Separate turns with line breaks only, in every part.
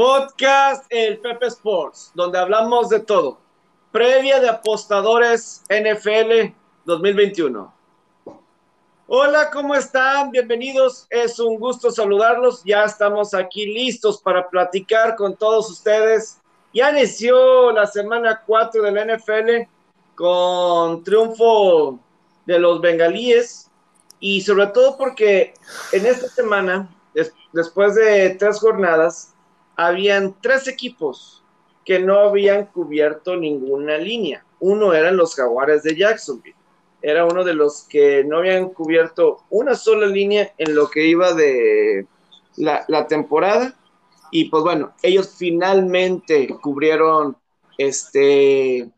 Podcast El Pepe Sports, donde hablamos de todo. Previa de apostadores NFL 2021. Hola, ¿cómo están? Bienvenidos. Es un gusto saludarlos. Ya estamos aquí listos para platicar con todos ustedes. Ya inició la semana 4 de la NFL con triunfo de los bengalíes y sobre todo porque en esta semana, después de tres jornadas, habían tres equipos que no habían cubierto ninguna línea. Uno eran los Jaguares de Jacksonville. Era uno de los que no habían cubierto una sola línea en lo que iba de la, temporada. Y pues bueno, ellos finalmente cubrieron este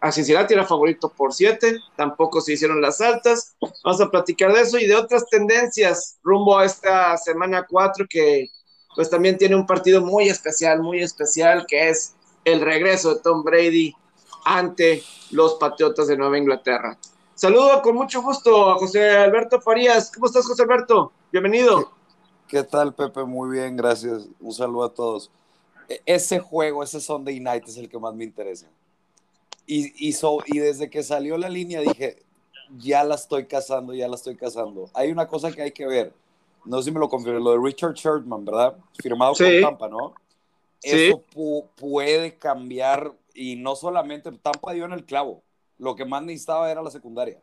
a Cincinnati era favorito por siete, tampoco se hicieron las altas. Vamos a platicar de eso y de otras tendencias rumbo a esta semana 4 que pues también tiene un partido muy especial, muy especial, que es el regreso de Tom Brady ante los Patriotas de Nueva Inglaterra. Saludo con mucho gusto a José Alberto Farías. ¿Cómo estás, José Alberto? Bienvenido.
¿Qué, tal, Pepe? Muy bien, gracias. Un saludo a todos. E, ese juego, ese Sunday Night es el que más me interesa. Y, y, y desde que salió la línea dije, ya la estoy cazando, ya la estoy cazando. Hay una cosa que hay que ver, no sé si me lo confirmo, lo de Richard Sherman, ¿verdad? Firmado con Tampa, ¿no? Eso puede cambiar y no solamente, Tampa dio en el clavo, lo que más necesitaba era la secundaria.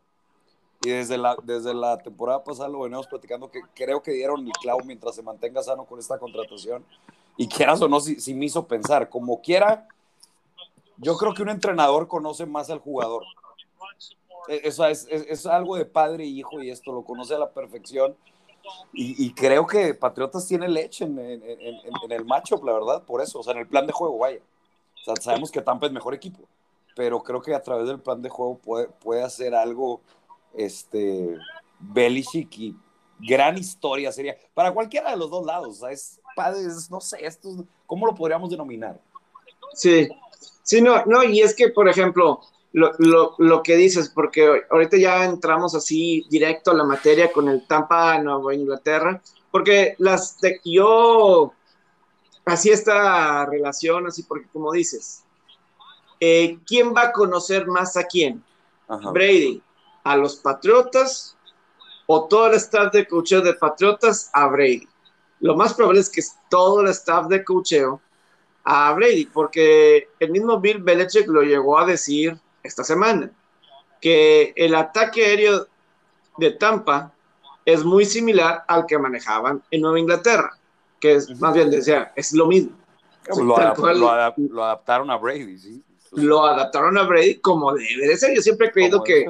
Y desde la, desde la temporada pasada lo venimos platicando que creo que dieron el clavo mientras se mantenga sano con esta contratación. Y quieras o no, si, si me hizo pensar, como quiera, yo creo que un entrenador conoce más al jugador. E, eso es, es, algo de padre e hijo y esto lo conoce a la perfección. Y, creo que Patriotas tiene leche en, el matchup, la verdad, por eso, o sea, en el plan de juego, vaya. Sabemos que Tampa es mejor equipo, pero creo que a través del plan de juego puede, puede hacer algo, este, Belichick y gran historia sería, para cualquiera de los dos lados, o sea, es padre, no sé, esto, ¿cómo lo podríamos denominar?
Sí, Sí, no, no, y es que, por ejemplo, lo, lo, lo, que dices, porque ahorita ya entramos así directo a la materia con el Tampa Nueva Inglaterra, porque las yo así esta relación, así porque como dices, eh, ¿quién va a conocer más a quién? Brady, a los Patriotas o todo el staff de cocheo de Patriotas a Brady. Lo más probable es que todo el staff de cocheo a Brady, porque el mismo Bill Belichick lo llegó a decir esta semana, que el ataque aéreo de Tampa es muy similar al que manejaban en Nueva Inglaterra, que es más bien decía, es lo mismo.
Lo, adaptaron a Brady, sí.
Lo adaptaron a Brady como debe de ser. Yo siempre he creído que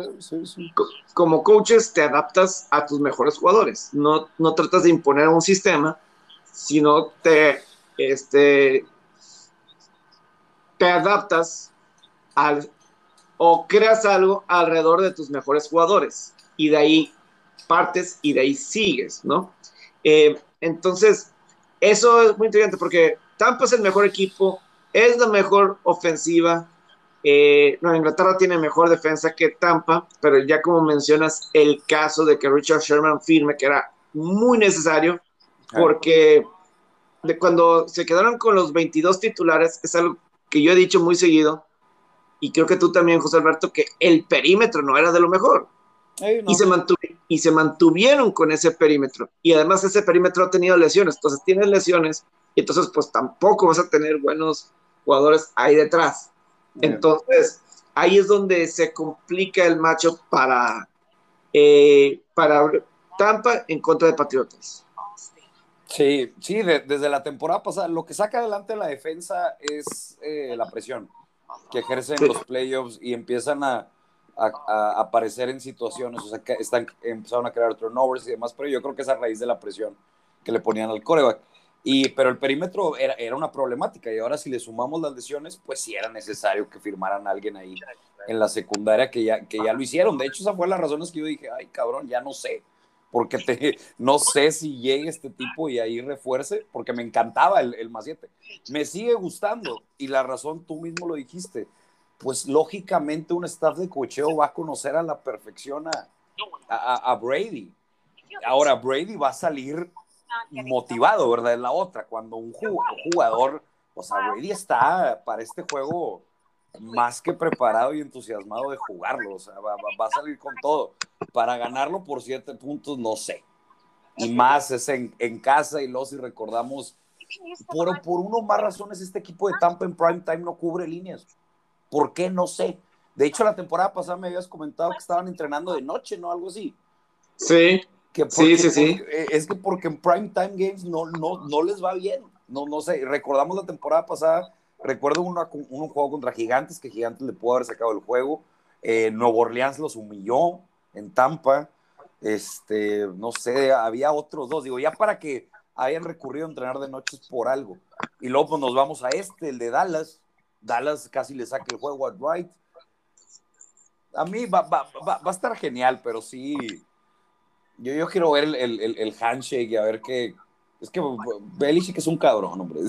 como coaches te adaptas a tus mejores jugadores. No, no tratas de imponer un sistema, sino te este, te adaptas al, o creas algo alrededor de tus mejores jugadores y de ahí partes y de ahí sigues, ¿no? Eh, entonces, eso es muy interesante porque Tampa es el mejor equipo, es la mejor ofensiva. Eh, Nueva Inglaterra tiene mejor defensa que Tampa, pero ya como mencionas el caso de que Richard Sherman firme, que era muy necesario, porque de cuando se quedaron con los 22 titulares, es algo que yo he dicho muy seguido, y creo que tú también, José Alberto, que el perímetro no era de lo mejor. y, se y se mantuvieron con ese perímetro. Y además ese perímetro ha tenido lesiones. Entonces tienes lesiones y entonces pues tampoco vas a tener buenos jugadores ahí detrás. Entonces ahí es donde se complica el macho para, eh, para Tampa en contra de Patriotas.
Sí, sí, desde la temporada pasada, lo que saca adelante la defensa es eh, la presión que ejercen los playoffs y empiezan a, aparecer en situaciones, o sea, que están, empezaron a crear turnovers y demás, pero yo creo que es a raíz de la presión que le ponían al coreback. Y, pero el perímetro era, era una problemática y ahora si le sumamos las lesiones, pues sí era necesario que firmaran a alguien ahí en la secundaria que ya, que ya lo hicieron. De hecho, esa fue las razones que yo dije, ay cabrón, ya no sé porque te, no sé si llegue este tipo y ahí refuerce, porque me encantaba el, el más 7. Me sigue gustando y la razón tú mismo lo dijiste, pues lógicamente un staff de cocheo va a conocer a la perfección a, a, Brady. Ahora, Brady va a salir motivado, ¿verdad? Es la otra. Cuando un jugador, o sea, Brady está para este juego más que preparado y entusiasmado de jugarlo. O sea, va, a salir con todo. Para ganarlo por siete puntos, no sé. Y más es en, casa y los si recordamos, por, por uno más razones, este equipo de Tampa en prime time no cubre líneas. ¿Por qué? No sé. De hecho, la temporada pasada me habías comentado que estaban entrenando de noche, ¿no? Algo así.
Sí. sí, sí, sí.
Eh, es que porque en prime time games no, no, no les va bien. No, no sé. Recordamos la temporada pasada Recuerdo un juego contra Gigantes, que Gigantes le pudo haber sacado el juego. Eh, Nuevo Orleans los humilló en Tampa. Este, no sé, había otros dos. Digo, ya para que hayan recurrido a entrenar de noches por algo. Y luego pues, nos vamos a este, el de Dallas. Dallas casi le saca el juego a Wright. A mí va, va, va, a estar genial, pero sí. Yo, yo quiero ver el, el, el handshake y a ver qué, es que Belichick es un cabrón, hombre.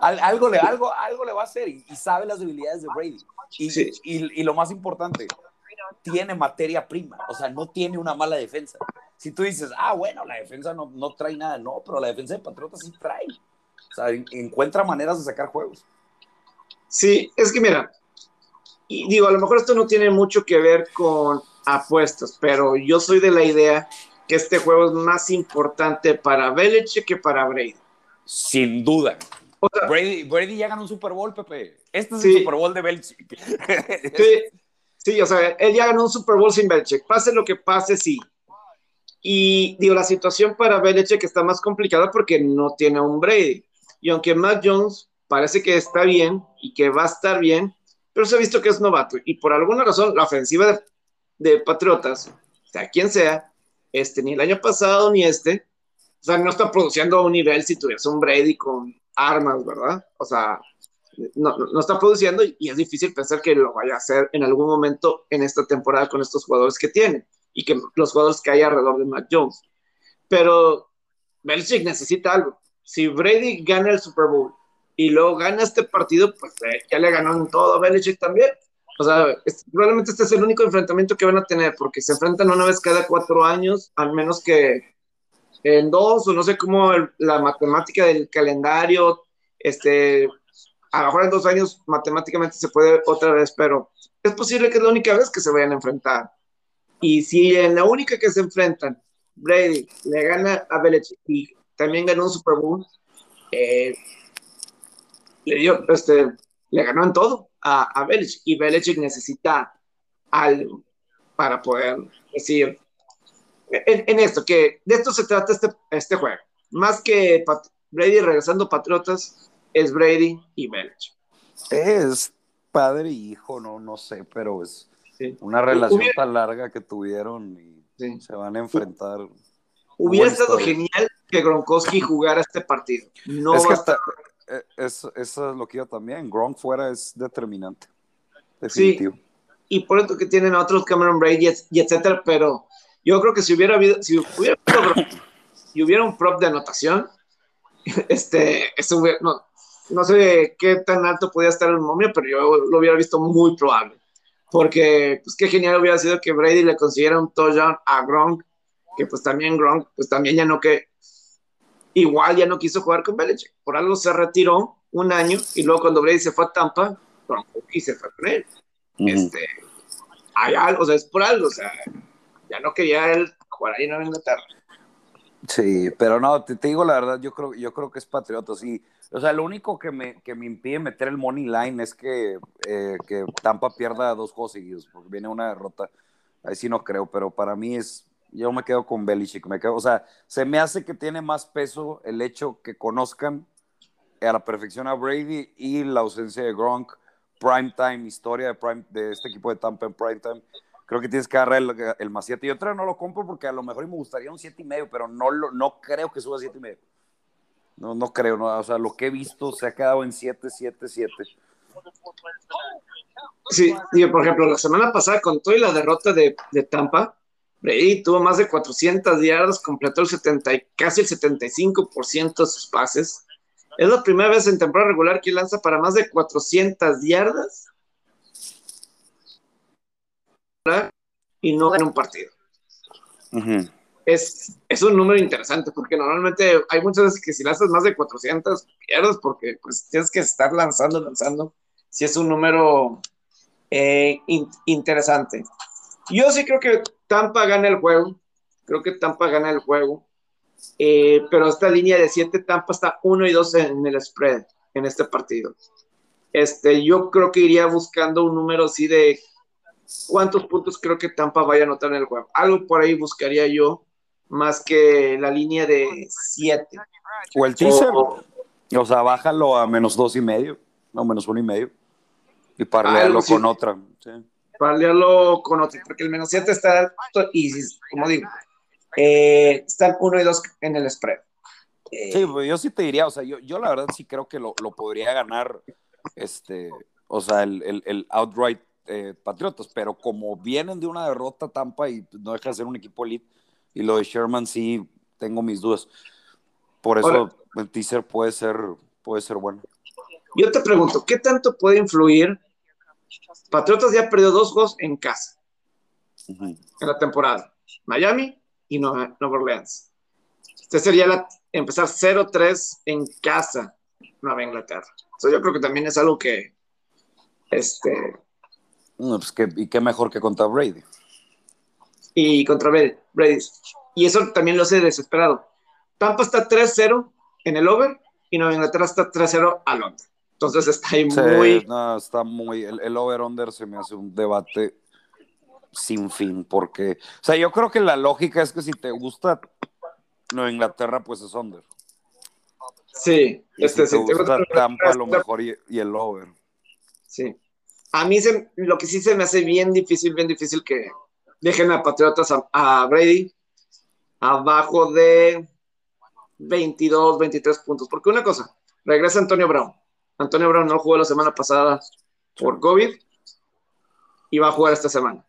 Algo le, algo, algo le va a hacer y, sabe las debilidades de Brady. Y, y, lo más importante, tiene materia prima. O sea, no tiene una mala defensa. Si tú dices, ah, bueno, la defensa no, no trae nada, no, pero la defensa de Patriotas sí trae. O sea, encuentra maneras de sacar juegos.
Sí, es que mira, y digo, a lo mejor esto no tiene mucho que ver con apuestas, pero yo soy de la idea que este juego es más importante para Belichick que para Brady.
Sin duda. Brady, ya ganó un Super Bowl, Pepe. Este es el Super Bowl de Belichick.
sí, sí, o sea, él ya ganó un Super Bowl sin Belichick. Pase lo que pase, sí. Y digo, la situación para Belichick está más complicada porque no tiene un Brady. Y aunque Matt Jones parece que está bien y que va a estar bien, pero se ha visto que es novato. Y por alguna razón, la ofensiva de, de Patriotas, sea quien sea, este, ni el año pasado ni este, o sea, no está produciendo a un nivel si tuviese un Brady con armas, ¿verdad? O sea, no, no, está produciendo y es difícil pensar que lo vaya a hacer en algún momento en esta temporada con estos jugadores que tiene y que los jugadores que hay alrededor de Mac Jones. Pero Belichick necesita algo. Si Brady gana el Super Bowl y luego gana este partido, pues eh, ya le ganó en todo a Belichick también. O sea, probablemente este es el único enfrentamiento que van a tener, porque se enfrentan una vez cada cuatro años, al menos que en dos, o no sé cómo la matemática del calendario, este, a lo mejor en dos años matemáticamente se puede otra vez, pero es posible que es la única vez que se vayan a enfrentar. Y si en la única que se enfrentan, Brady le gana a Belichick y también ganó un Super Bowl, eh, le dio, este, le ganó en todo a, Belichick y Belichick necesita algo para poder decir en, esto, que de esto se trata este, este juego. Más que Brady regresando a Patriotas, es Brady y Belichick.
Es padre y hijo, no, no sé, pero es una relación tan larga que tuvieron y se van a enfrentar.
Hubiera estado genial que Gronkowski jugara este partido. No
es que hasta, eso, es lo que yo también. Gronk fuera es determinante.
Definitivo. Sí, y por eso que tienen a otros Cameron Brady y etcétera, pero yo creo que si hubiera habido, si hubiera, y hubiera un prop de anotación, este, no, no, sé qué tan alto podía estar el momio, pero yo lo hubiera visto muy probable. Porque, pues qué genial hubiera sido que Brady le consiguiera un touchdown a Gronk, que pues también Gronk, pues también ya no que, igual ya no quiso jugar con Belichick. Por algo se retiró un año y luego cuando Brady se fue a Tampa, y se fue con él. este, hay algo, o sea, es por algo, o sea, ya no quería él jugar ahí en Inglaterra.
Sí, pero no, te, digo la verdad, yo creo, yo creo que es patriota, sí. O sea, lo único que me, que me impide meter el money line es que, eh, que Tampa pierda dos juegos seguidos, porque viene una derrota. Ahí sí no creo, pero para mí es, yo me quedo con Belichick. Me quedo, o sea, se me hace que tiene más peso el hecho que conozcan a la perfección a Brady y la ausencia de Gronk, prime time, historia de, este equipo de Tampa en prime time. Creo que tienes que agarrar el, el más 7. Yo no lo compro porque a lo mejor me gustaría un 7 y medio, pero no, lo, no creo que suba a 7 y medio. No, no creo, no, o sea, lo que he visto se ha quedado en 7, 7, 7.
Sí, por ejemplo, la semana pasada con toda la derrota de, de Tampa, Brady tuvo más de 400 yardas, completó el 70, casi el 75% de sus pases. Es la primera vez en temporada regular que lanza para más de 400 yardas y no gana un partido. es, es un número interesante porque normalmente hay muchas veces que si lanzas más de 400 pierdes porque pues tienes que estar lanzando, lanzando. Si es un número eh, interesante. Yo sí creo que Tampa gana el juego. Creo que Tampa gana el juego. Eh, pero esta línea de 7, Tampa está 1 y 2 en el spread en este partido. Este, yo creo que iría buscando un número así de cuántos puntos creo que Tampa vaya a anotar en el juego. Algo por ahí buscaría yo, más que la línea de 7.
O el teaser. O, sea, bájalo a menos dos y medio, no, menos uno y medio. Y parlearlo con otra. Sí.
Parlearlo con otra, porque el menos 7 está y, como digo, eh, están 1 y 2 en el spread.
sí, pues yo sí te diría, o sea, yo, yo la verdad sí creo que lo, lo podría ganar, este, o sea, el, el, el outright eh, Patriotas, pero como vienen de una derrota Tampa y no deja de ser un equipo elite, y lo de Sherman sí tengo mis dudas. Por eso el teaser puede ser, puede ser bueno.
Yo te pregunto, ¿qué tanto puede influir? Patriotas ya perdió dos juegos en casa en la temporada. Miami y Nueva, Orleans. Este sería la, empezar 0-3 en casa, Nueva Inglaterra. yo creo que también es algo que este,
pues y qué mejor que contra Brady.
Y contra Brady. Y eso también lo hace desesperado. Tampa está 3-0 en el over y Nueva Inglaterra está 3-0 al under. Entonces está ahí muy.
No, está muy. El, over-under se me hace un debate sin fin, porque. O sea, yo creo que la lógica es que si te gusta Nueva Inglaterra, pues es under.
Sí,
este, si te gusta Tampa, a lo mejor y el over.
Sí. A mí lo que sí se me hace bien difícil, bien difícil que dejen a Patriotas a, Brady abajo de 22, 23 puntos. Porque una cosa, regresa Antonio Brown. Antonio Brown no jugó la semana pasada por COVID y va a jugar esta semana.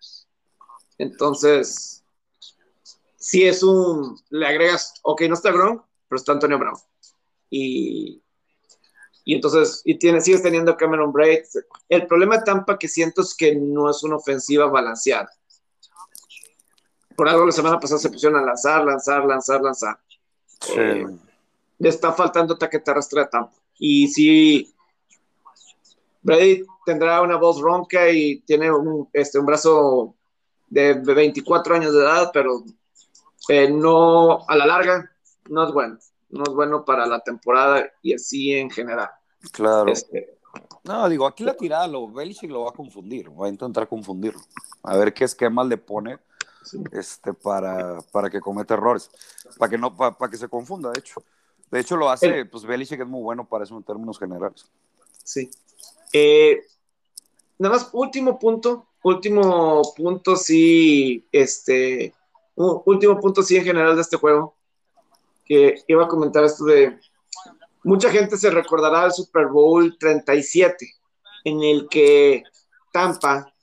Entonces, si es un, le agregas, ok, no está Brown, pero está Antonio Brown. Y y entonces, y tiene, sigues teniendo Cameron Braid. El problema de Tampa que siento es que no es una ofensiva balanceada. Por algo la semana pasada se pusieron a lanzar, lanzar, lanzar, lanzar. Eh, le está faltando ataque terrestre a Tampa. Y si Brady tendrá una voz ronca y tiene un, este, un brazo de 24 años de edad, pero eh, no a la larga no es bueno. No es bueno para la temporada y así en general.
Claro. Este, no, digo, aquí la tirada, lo Belichick lo va a confundir, va a intentar confundirlo. A ver qué esquema le pone este, para, para que cometa errores, para que, no, para, que se confunda, de hecho. De hecho, lo hace, pues Belichick es muy bueno para eso en términos generales.
Sí. Eh, nada más, último punto, último punto, sí, este, último punto, sí, en general de este juego, que iba a comentar esto de Mucha gente se recordará del Super Bowl 37, en el que Tampa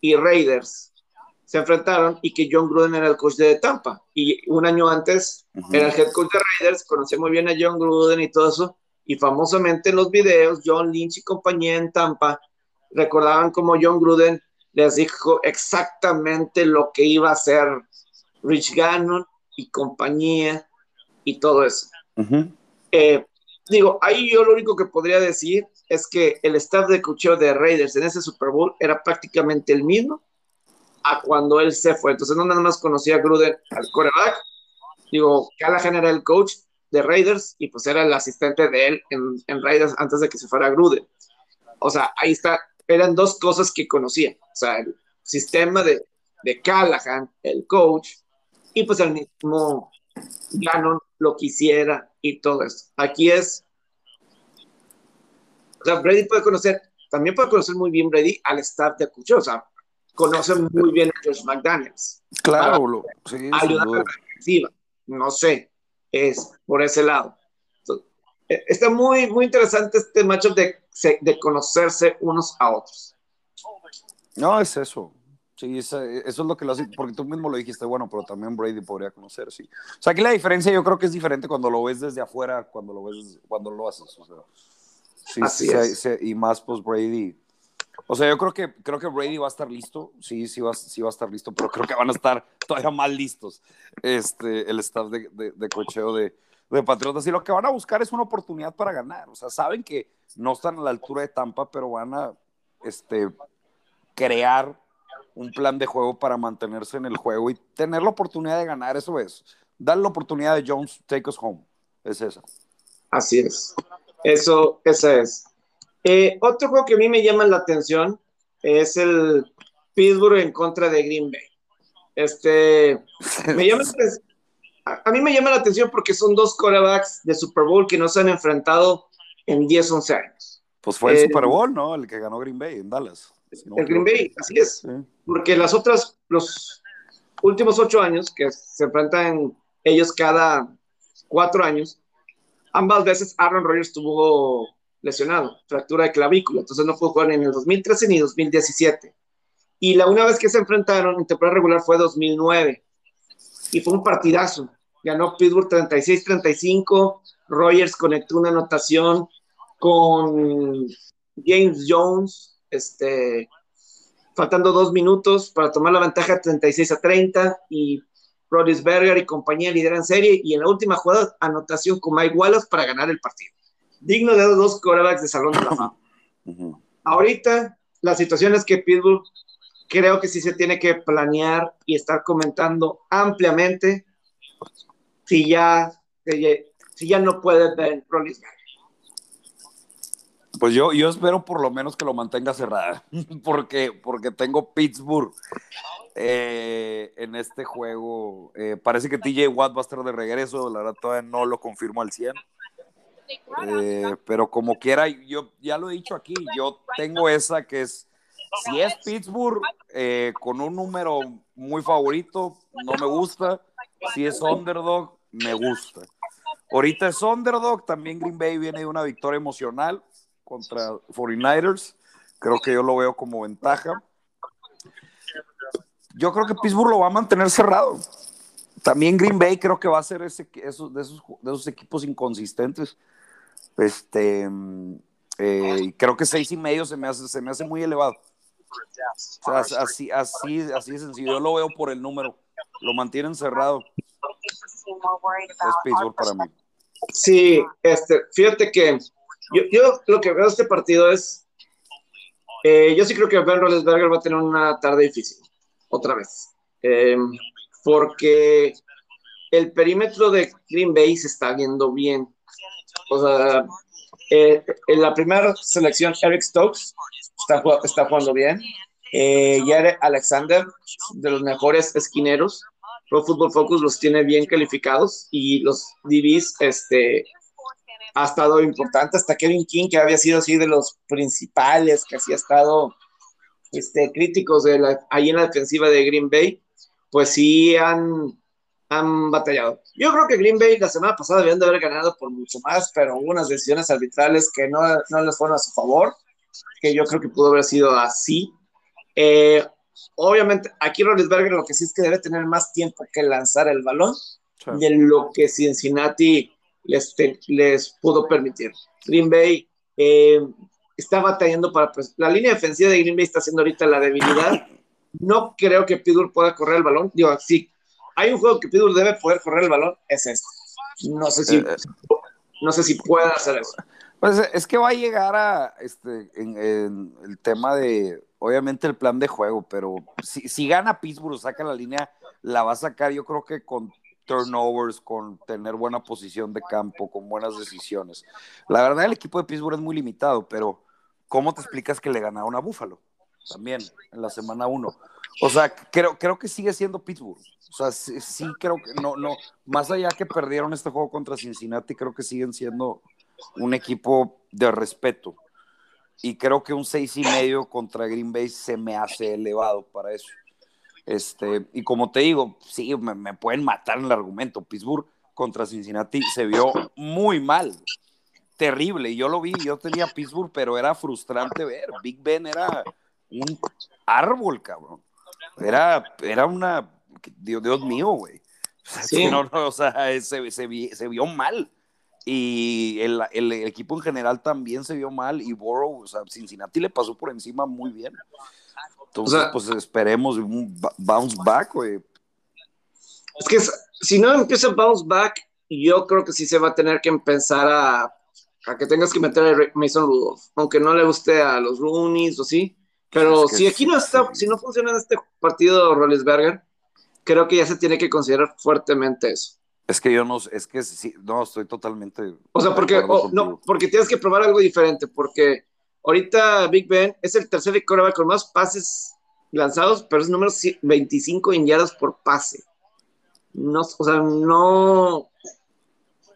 y Raiders se enfrentaron y que John Gruden era el coach de Tampa. Y un año antes era el head coach de Raiders, conocía muy bien a John Gruden y todo eso. Y famosamente en los videos, John Lynch y compañía en Tampa recordaban como John Gruden les dijo exactamente lo que iba a hacer Rich Gannon y compañía y todo eso digo, ahí yo lo único que podría decir es que el staff de cocheo de Raiders en ese Super Bowl era prácticamente el mismo a cuando él se fue. Entonces no nada más conocía a Gruden al quarterback. Digo, Callahan era el coach de Raiders y pues era el asistente de él en, en Raiders antes de que se fuera Gruden. O sea, ahí está, eran dos cosas que conocía. O sea, el sistema de, de Callahan, el coach, y pues el mismo Gannon lo quisiera y todo eso. Aquí es, o sea, Brady puede conocer, también puede conocer muy bien Brady al staff de Cucho, o sea, conoce muy bien a Josh McDaniels.
Claro, sí,
ayudar a la defensiva. No sé, es por ese lado. E, está muy, muy interesante este matchup de, de conocerse unos a otros.
No, es eso. Sí, eso, es lo que lo hace, porque tú mismo lo dijiste, bueno, pero también Brady podría conocer, sí. O sea, aquí la diferencia yo creo que es diferente cuando lo ves desde afuera, cuando lo ves, cuando lo haces. O sea, sí,
Así es.
y más, pues Brady, O sea, yo creo que, creo que Brady va a estar listo, sí, sí va, sí va a estar listo, pero creo que van a estar todavía más listos este, el staff de, de, cocheo de, de, Patriotas. Y lo que van a buscar es una oportunidad para ganar. O sea, saben que no están a la altura de Tampa, pero van a este, crear un plan de juego para mantenerse en el juego y tener la oportunidad de ganar. Eso es. Dar la oportunidad de Jones, take us home. Es esa.
Así es. Eso, esa es. Eh, otro juego que a mí me llama la atención es el Pittsburgh en contra de Green Bay. Este, me llama, a, mí me llama la atención porque son dos quarterbacks de Super Bowl que no se han enfrentado en 10, 11 años.
Pues fue el eh, Super Bowl, ¿no? El que ganó Green Bay en Dallas.
el Green Bay, así es. Porque las otras, los últimos ocho años que se enfrentan ellos cada cuatro años, ambas veces Aaron Rodgers tuvo lesionado, fractura de clavícula, entonces no pudo jugar ni en el 2013 ni 2017. Y la una vez que se enfrentaron en temporada regular fue 2009 y fue un partidazo. Ganó Pittsburgh 36-35, Rogers conectó una anotación con James Jones, este, faltando dos minutos para tomar la ventaja 36 a 30 y Berger y compañía lideran serie y en la última jugada anotación con Mike Wallace para ganar el partido digno de los dos quarterbacks de Salón de la Fama. Ahorita, la situación es que Pitbull creo que sí se tiene que planear y estar comentando ampliamente si ya, si ya no puede ver Rollins
Pues yo, yo espero por lo menos que lo mantenga cerrada, porque, porque tengo Pittsburgh eh, en este juego. Eh, parece que TJ Watt va a estar de regreso, la verdad todavía no lo confirmo al 100. Eh, pero como quiera, yo ya lo he dicho aquí, yo tengo esa que es, si es Pittsburgh eh, con un número muy favorito, no me gusta. Si es underdog, me gusta. Ahorita es underdog, también Green Bay viene de una victoria emocional contra 49ers. Creo que yo lo veo como ventaja. Yo creo que Pittsburgh lo va a mantener cerrado. También Green Bay creo que va a ser ese, de, esos, de esos equipos inconsistentes. Este, eh, creo que seis y medio se me hace, se me hace muy elevado. así, así, así de sencillo. Yo lo veo por el número. Lo mantienen cerrado. Es Pittsburgh para mí.
Sí, este, fíjate que yo, yo lo que veo de este partido es. Eh, yo sí creo que Ben Roethlisberger va a tener una tarde difícil, otra vez. Em, porque el perímetro de Green Bay se está viendo bien. O sea, eh, en la primera selección, Eric Stokes está, está jugando bien. Eh, Alexander, de los mejores esquineros. Pro Football Focus los tiene bien calificados y los DBs este, ha estado importante. Hasta Kevin King, que había sido así de los principales, que así ha estado este, críticos de ahí en la defensiva de Green Bay, pues sí han han batallado. Yo creo que Green Bay la semana pasada debían de haber ganado por mucho más, pero hubo unas decisiones arbitrales que no, no les fueron a su favor, que yo creo que pudo haber sido así. Eh, obviamente, aquí Rollinsberger lo que sí es que debe tener más tiempo que lanzar el balón de lo que Cincinnati les, les pudo permitir. Green Bay eh, está batallando para... Pues, la línea defensiva de Green Bay está haciendo ahorita la debilidad. No creo que Pidur pueda correr el balón. Digo, sí, hay un juego que Pitbull debe poder correr el balón, es este. No sé si, eh, no sé si puede hacer eso.
Pues es que va a llegar a este en, el tema de obviamente el plan de juego, pero si, si gana Pittsburgh, saca la línea, la va a sacar yo creo que con turnovers, con tener buena posición de campo, con buenas decisiones. La verdad el equipo de Pittsburgh es muy limitado, pero ¿cómo te explicas que le ganaron a Buffalo? También en la semana 1. O sea, creo, creo que sigue siendo Pittsburgh. O sea, sí, creo que no, no, más allá que perdieron este juego contra Cincinnati, creo que siguen siendo un equipo de respeto. Y creo que un seis y medio contra Green Bay se me hace elevado para eso. Este, y como te digo, sí, me, me pueden matar en el argumento. Pittsburgh contra Cincinnati se vio muy mal, terrible. Yo lo vi, yo tenía Pittsburgh, pero era frustrante ver. Big Ben era un árbol, cabrón. Era, era una. Dios, Dios mío, güey. Sí. No, no, o sea, se, se, vio mal. y el, el, equipo en general también se vio mal y Borough, o sea, Cincinnati le pasó por encima muy bien. Entonces, pues esperemos un bounce back, güey.
Es que si no empieza el bounce back, yo creo que sí se va a tener que empezar a, a que tengas que meter a Mason Rudolph, aunque no le guste a los Roonies o sí. Pero si aquí no está, si no funciona en este partido Rollesberger, creo que ya se tiene que considerar fuertemente eso.
Es que yo no, es que sí, no, estoy totalmente.
O sea, porque, no, porque tienes que probar algo diferente, porque ahorita Big Ben es el tercer coreback con más pases lanzados, pero es número 25 en yardas por pase. No, o sea, no.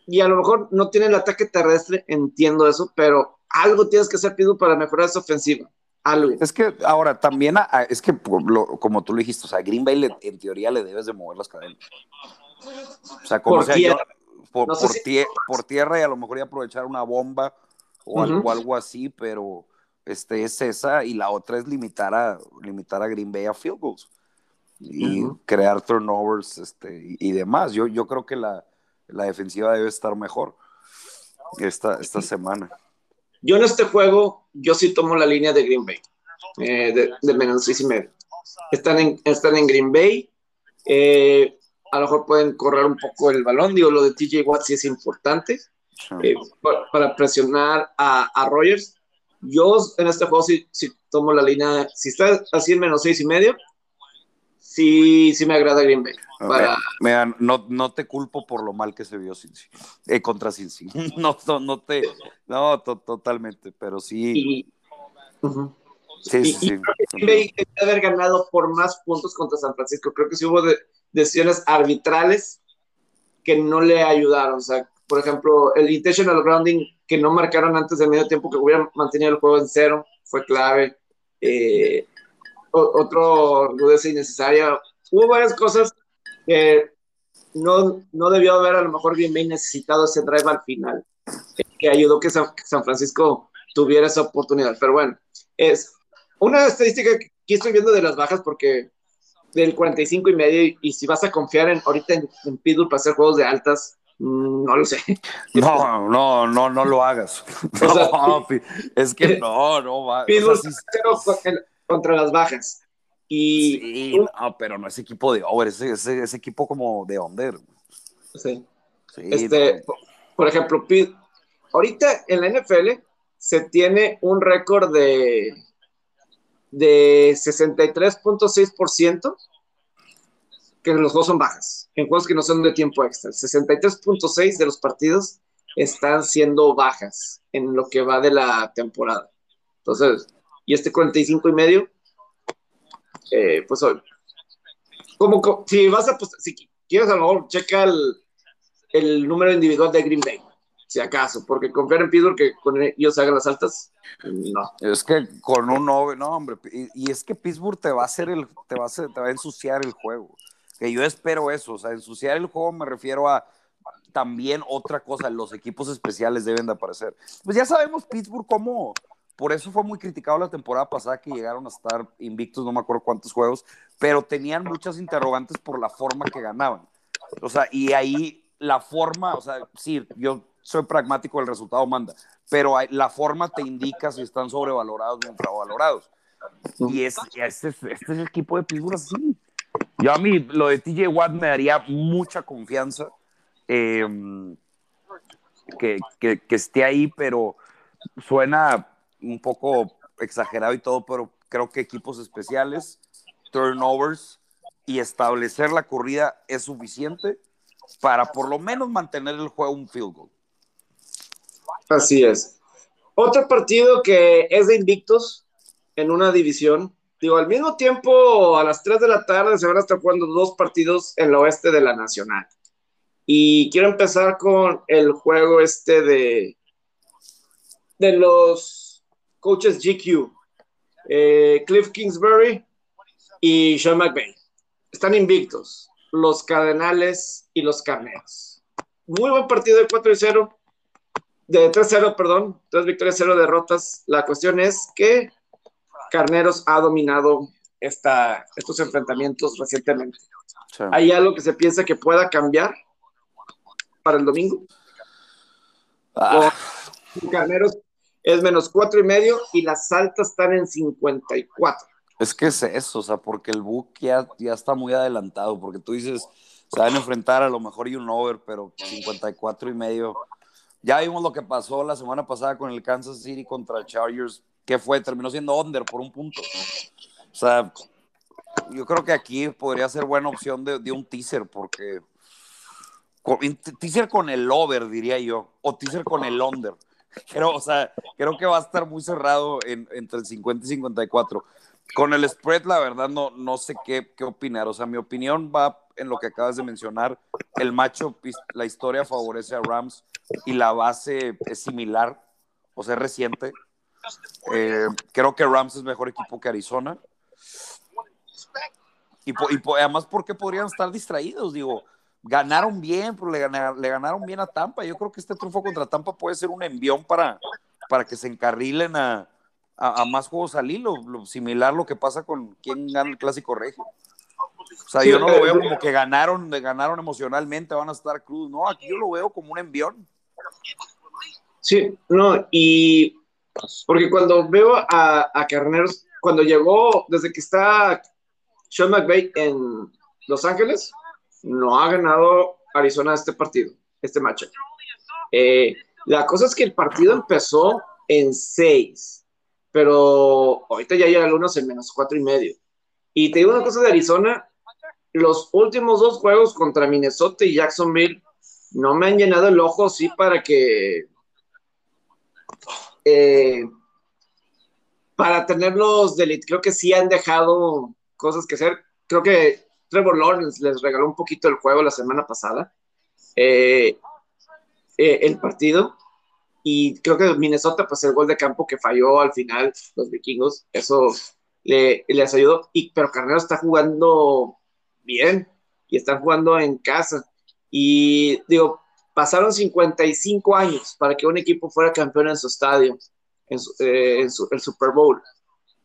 Y a lo mejor no tiene el ataque terrestre, entiendo eso, pero algo tienes que hacer, Pidu, para mejorar esa ofensiva. Algo.
Es que ahora también, es que como tú lo dijiste, o sea, Green Bay en teoría le debes de mover las cadenas. O sea, como por sea, tierra. por, por, tierra y a lo mejor y aprovechar una bomba o algo, algo, así, pero este es esa y la otra es limitar a limitar a Green Bay a field goals y crear turnovers este, y, demás. Yo, yo creo que la, la, defensiva debe estar mejor esta, esta semana.
Yo en este juego, yo sí tomo la línea de Green Bay, eh, de, de, menos seis y medio. Están en, están en Green Bay. Eh, a lo mejor pueden correr un poco el balón. Digo, lo de TJ Watt sí es importante eh, para, presionar a, a, Rogers. Yo en este juego sí, tomo la línea, si está así en menos seis y medio, sí, sí me agrada Green Bay.
no, no te culpo por lo mal que se vio Cincy, eh, contra Cincy. No, no, te, no, totalmente, pero sí.
Sí, sí, sí. Green Bay debe haber ganado por más puntos contra San Francisco. Creo que sí hubo de, decisiones arbitrales que no le ayudaron. O sea, por ejemplo, el intentional grounding que no marcaron antes del medio tiempo, que hubiera mantenido el juego en cero, fue clave. Eh, otro rudeza innecesaria. Hubo varias cosas que no, no debió haber a lo mejor bien bien necesitado ese drive al final, que ayudó que San, San Francisco tuviera esa oportunidad. Pero bueno, es una estadística que estoy viendo de las bajas porque del 45 y medio y si vas a confiar en ahorita en, en para hacer juegos de altas, mm, no lo sé.
No, no, no, no lo hagas. No, es que no, no va.
Pitbull contra las bajas. Y,
sí, no, pero no es equipo de over, es, es, equipo como de under.
Sí. este, por ejemplo, ahorita en la NFL se tiene un récord de de 63.6%, que los juegos son bajas, en juegos que no son de tiempo extra. 63.6% de los partidos están siendo bajas en lo que va de la temporada. Entonces, y este 45 y medio, eh, pues como, si vas a, pues, si quieres a lo mejor checa el, el número individual de Green Bay si acaso, porque confiar en Pittsburgh que con ellos hagan las altas, no.
Es que con un no, no hombre, y, es que Pittsburgh te va a hacer el, te va a, te va a ensuciar el juego. Que yo espero eso, o sea, ensuciar el juego me refiero a también otra cosa, los equipos especiales deben de aparecer. Pues ya sabemos Pittsburgh cómo, por eso fue muy criticado la temporada pasada que llegaron a estar invictos, no me acuerdo cuántos juegos, pero tenían muchas interrogantes por la forma que ganaban. O sea, y ahí la forma, o sea, sí, yo soy pragmático, el resultado manda, pero la forma te indica si están sobrevalorados o infravalorados. Y es, este, este, es el equipo de Pittsburgh así. Yo a mí, lo de TJ Watt me daría mucha confianza em, que, que, que, esté ahí, pero suena un poco exagerado y todo, pero creo que equipos especiales, turnovers y establecer la corrida es suficiente para por lo menos mantener el juego un field goal.
Así es. Otro partido que es de invictos en una división. Digo, al mismo tiempo, a las 3 de la tarde se van a estar jugando dos partidos en el oeste de la Nacional. Y quiero empezar con el juego este de, de los coaches GQ. Eh, Cliff Kingsbury y Sean McVay. Están invictos. Los Cardenales y los Carneros. Muy buen partido de 4 y 0 de 3-0, perdón, 3 victorias, 0 derrotas. La cuestión es que Carneros ha dominado esta, estos enfrentamientos recientemente. ¿Hay algo que se piensa que pueda cambiar para el domingo? Ah. Carneros es menos cuatro y medio y las altas están en 54.
Es que es eso, o sea, porque el book ya, ya está muy adelantado, porque tú dices, se van a enfrentar a lo mejor y un over, pero 54 y medio. Ya vimos lo que pasó la semana pasada con el Kansas City contra Chargers, que fue, terminó siendo under por un punto. O sea, yo creo que aquí podría ser buena opción de, de un teaser, porque teaser con el over, diría yo, o teaser con el under. Creo, o sea, creo que va a estar muy cerrado entre el 50 y 54. Con el spread, la verdad, no, no sé qué, qué opinar. O sea, mi opinión va en lo que acabas de mencionar. El macho, la historia favorece a Rams y la base es similar, o sea, es reciente. Eh, creo que Rams es mejor equipo que Arizona. Y, y, además, porque podrían estar distraídos? Digo, ganaron bien, pero le le ganaron bien a Tampa. Yo creo que este triunfo contra Tampa puede ser un envión para, para que se encarrilen a, a, más juegos al hilo, lo, similar lo que pasa con quien gana el clásico regio. O sea, yo no lo veo como que ganaron, ganaron emocionalmente, van a estar cruz. No, aquí yo lo veo como un envión.
Sí, no, y porque cuando veo a, a Carneros, cuando llegó, desde que está Sean McVay en Los Ángeles, no ha ganado Arizona este partido, este match. Eh, la cosa es que el partido empezó en seis, pero ahorita ya el uno en menos cuatro y medio. Y te digo una cosa de Arizona, los últimos dos juegos contra Minnesota y Jacksonville no me han llenado el ojo, sí, para que... Eh, para tenerlos de. Creo que sí han dejado cosas que hacer. Creo que Trevor Lawrence les regaló un poquito el juego la semana pasada, eh, eh, el partido, y creo que Minnesota, pues el gol de campo que falló al final, los vikingos, eso le, les ayudó, y, pero Carnero está jugando bien, y están jugando en casa, y digo, pasaron 55 años para que un equipo fuera campeón en su estadio, en, eh, el Super Bowl.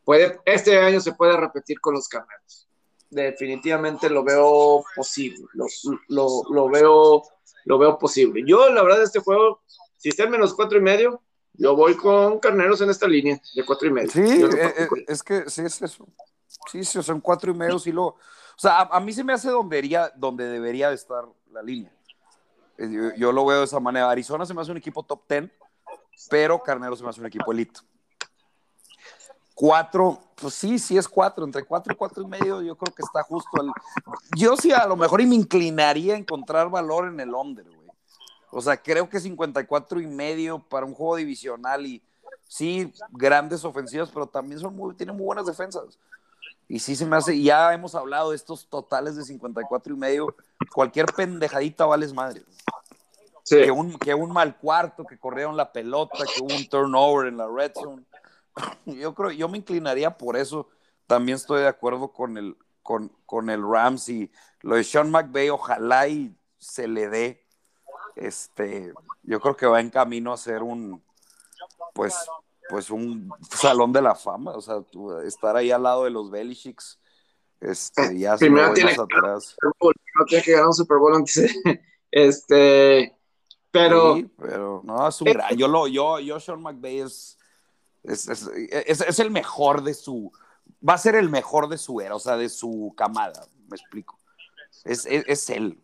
Puede, este año se puede repetir con los Carneros definitivamente lo veo posible, lo, veo, lo veo posible. Yo, la verdad, este juego, si está en menos cuatro y medio, yo voy con Carneros en esta línea de cuatro y medio.
Sí, eh, eh, es que sí es eso. Sí, sí, son cuatro y medio, sí lo... O sea, a, mí se me hace donde debería, donde debería estar la línea. Eh, yo, lo veo de esa manera. Arizona se me hace un equipo top ten, pero Carneros se me hace un equipo elite. Cuatro, pues sí, sí es cuatro, entre cuatro y cuatro y medio, yo creo que está justo. Yo sí, a lo mejor y me inclinaría a encontrar valor en el under, güey. O sea, creo que 54 y medio para un juego divisional y sí, grandes ofensivas, pero también son muy, tienen muy buenas defensas. Y sí se me hace, ya hemos hablado de estos totales de 54 y medio, cualquier pendejadita vales madre. Que, un, que un mal cuarto, que corrieron la pelota, que hubo un turnover en la red zone yo creo, yo me inclinaría por eso. También estoy de acuerdo con el, con, con el Rams y lo de Sean McVay, ojalá y se le dé. Este, yo creo que va en camino a ser un, pues, pues un salón de la fama, o sea, estar ahí al lado de los Belichicks, este, ya
Primero tiene que atrás. No tiene que ganar un Super Bowl antes, este, pero,
pero no, es un gran, yo lo, yo, yo Sean McVay es es, el mejor de su, va a ser el mejor de su era, o sea, de su camada, me explico. Es, es, él.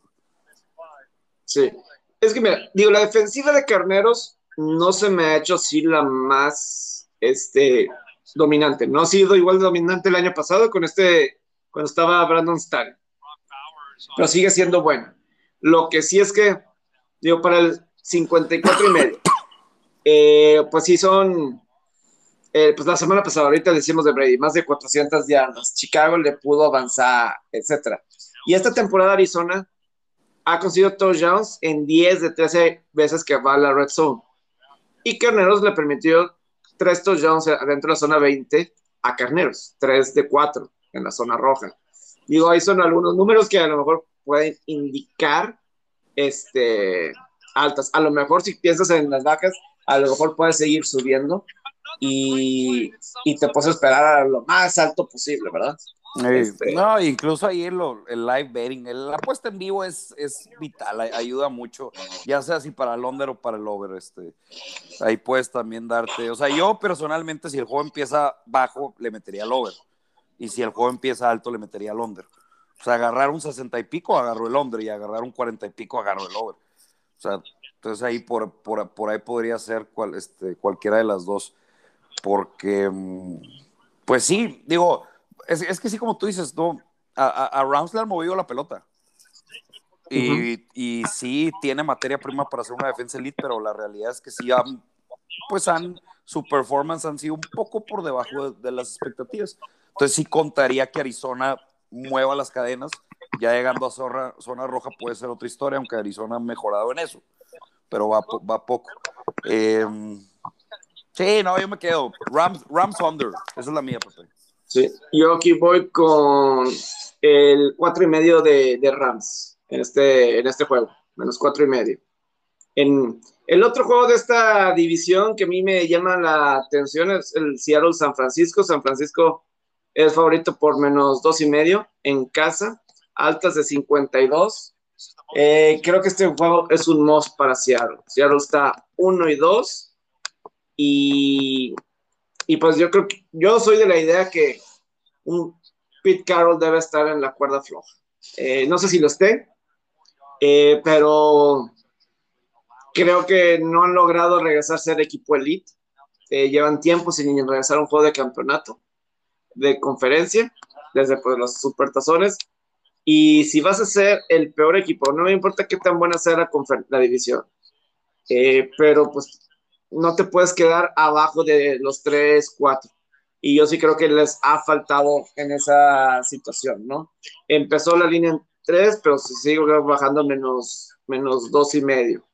Sí. Es que mira, digo, la defensiva de Carneros no se me ha hecho así la más este, dominante. No ha sido igual de dominante el año pasado con este, cuando estaba Brandon Starr. Pero sigue siendo bueno. Lo que sí es que, digo, para el 54 y medio, eh, pues sí son eh, pues la semana pasada, ahorita decimos de Brady, más de 400 yardas, Chicago le pudo avanzar, etcétera. Y esta temporada Arizona ha conseguido touchdowns en 10 de 13 veces que va a la red zone. Y Carneros le permitió 3 touchdowns adentro de la zona 20 a Carneros, 3 de 4 en la zona roja. Digo, ahí son algunos números que a lo mejor pueden indicar este, altas. A lo mejor si piensas en las vacas, a lo mejor puede seguir subiendo, y, te puedes esperar a lo más alto posible, ¿verdad?
Este, no, incluso ahí el, el live betting, la apuesta en vivo es, es vital, ayuda mucho, ya sea si para el under o para el over, este, ahí puedes también darte, o sea, yo personalmente si el juego empieza bajo, le metería el over, y si el juego empieza alto, le metería el under. O sea, agarrar un 60 y pico, agarro el under, y agarrar un 40 y pico, agarro el over. O sea, entonces ahí por, por, ahí podría ser cual, este, cualquiera de las dos, porque, pues sí, digo, es, que sí, como tú dices, ¿no? a, a, Rams le han movido la pelota. Y, y, sí tiene materia prima para hacer una defensa elite, pero la realidad es que sí han, pues han, su performance han sido un poco por debajo de, las expectativas. Entonces sí contaría que Arizona mueva las cadenas, ya llegando a zona, zona roja puede ser otra historia, aunque Arizona ha mejorado en eso, pero va, va poco. Eh, sí, no, yo me quedo. Rams, Rams under, esa es la mía, Pepe.
Sí, yo aquí voy con el cuatro y medio de, de, Rams en este, en este juego, menos cuatro y medio. En el otro juego de esta división que a mí me llama la atención es el Seattle San Francisco. San Francisco es favorito por menos dos y medio en casa, altas de 52. Eh, creo que este juego es un must para Seattle. Seattle está uno y dos y y pues yo creo que yo soy de la idea que un Pete Carroll debe estar en la cuerda floja. Eh, no sé si lo esté, eh, pero creo que no han logrado regresar a ser equipo elite. Eh, llevan tiempo sin regresar a un juego de campeonato, de conferencia, desde pues, los supertazones. Y si vas a ser el peor equipo, no me importa qué tan buena sea la, la división, pero pues no te puedes quedar abajo de los 3, 4. Y yo sí creo que les ha faltado en esa situación, ¿no? Empezó la línea en 3, pero se sigue bajando menos, menos 2 y medio.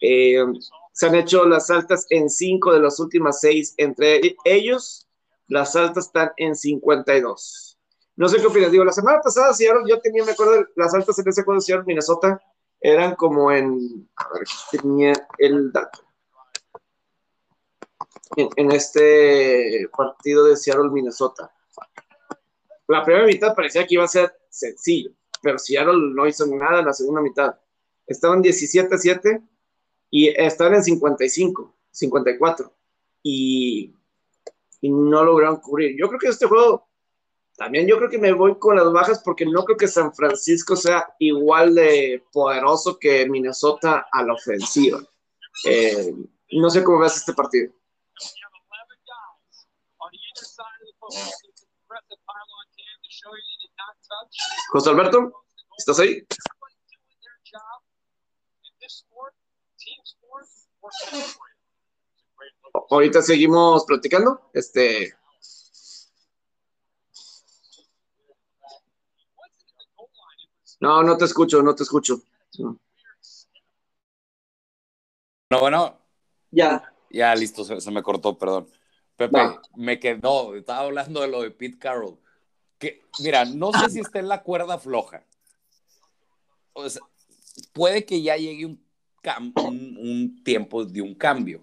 Eh, se han hecho las altas en 5 de las últimas 6 entre ellos. Las altas están en 52. No sé qué opinas. Digo, la semana pasada, si yo tenía, me acuerdo, las altas en ese de Minnesota eran como en. A ver, tenía el dato en, este partido de Seattle, Minnesota. La primera mitad parecía que iba a ser sencillo, pero Seattle no hizo nada en la segunda mitad. Estaban 17-7 y estaban en 55, 54 y, y no lograron cubrir. Yo creo que este juego también yo creo que me voy con las bajas porque no creo que San Francisco sea igual de poderoso que Minnesota a la ofensiva. Eh, no sé cómo ves este partido. José Alberto, ¿estás ahí? Ahorita seguimos platicando. Este. No, no te escucho, no te escucho.
No, bueno.
Ya.
Ya, listo, se me cortó, perdón. Pepe, me quedó, estaba hablando de lo de Pete Carroll. Que, mira, no sé si está en la cuerda floja. puede que ya llegue un, un, tiempo de un cambio.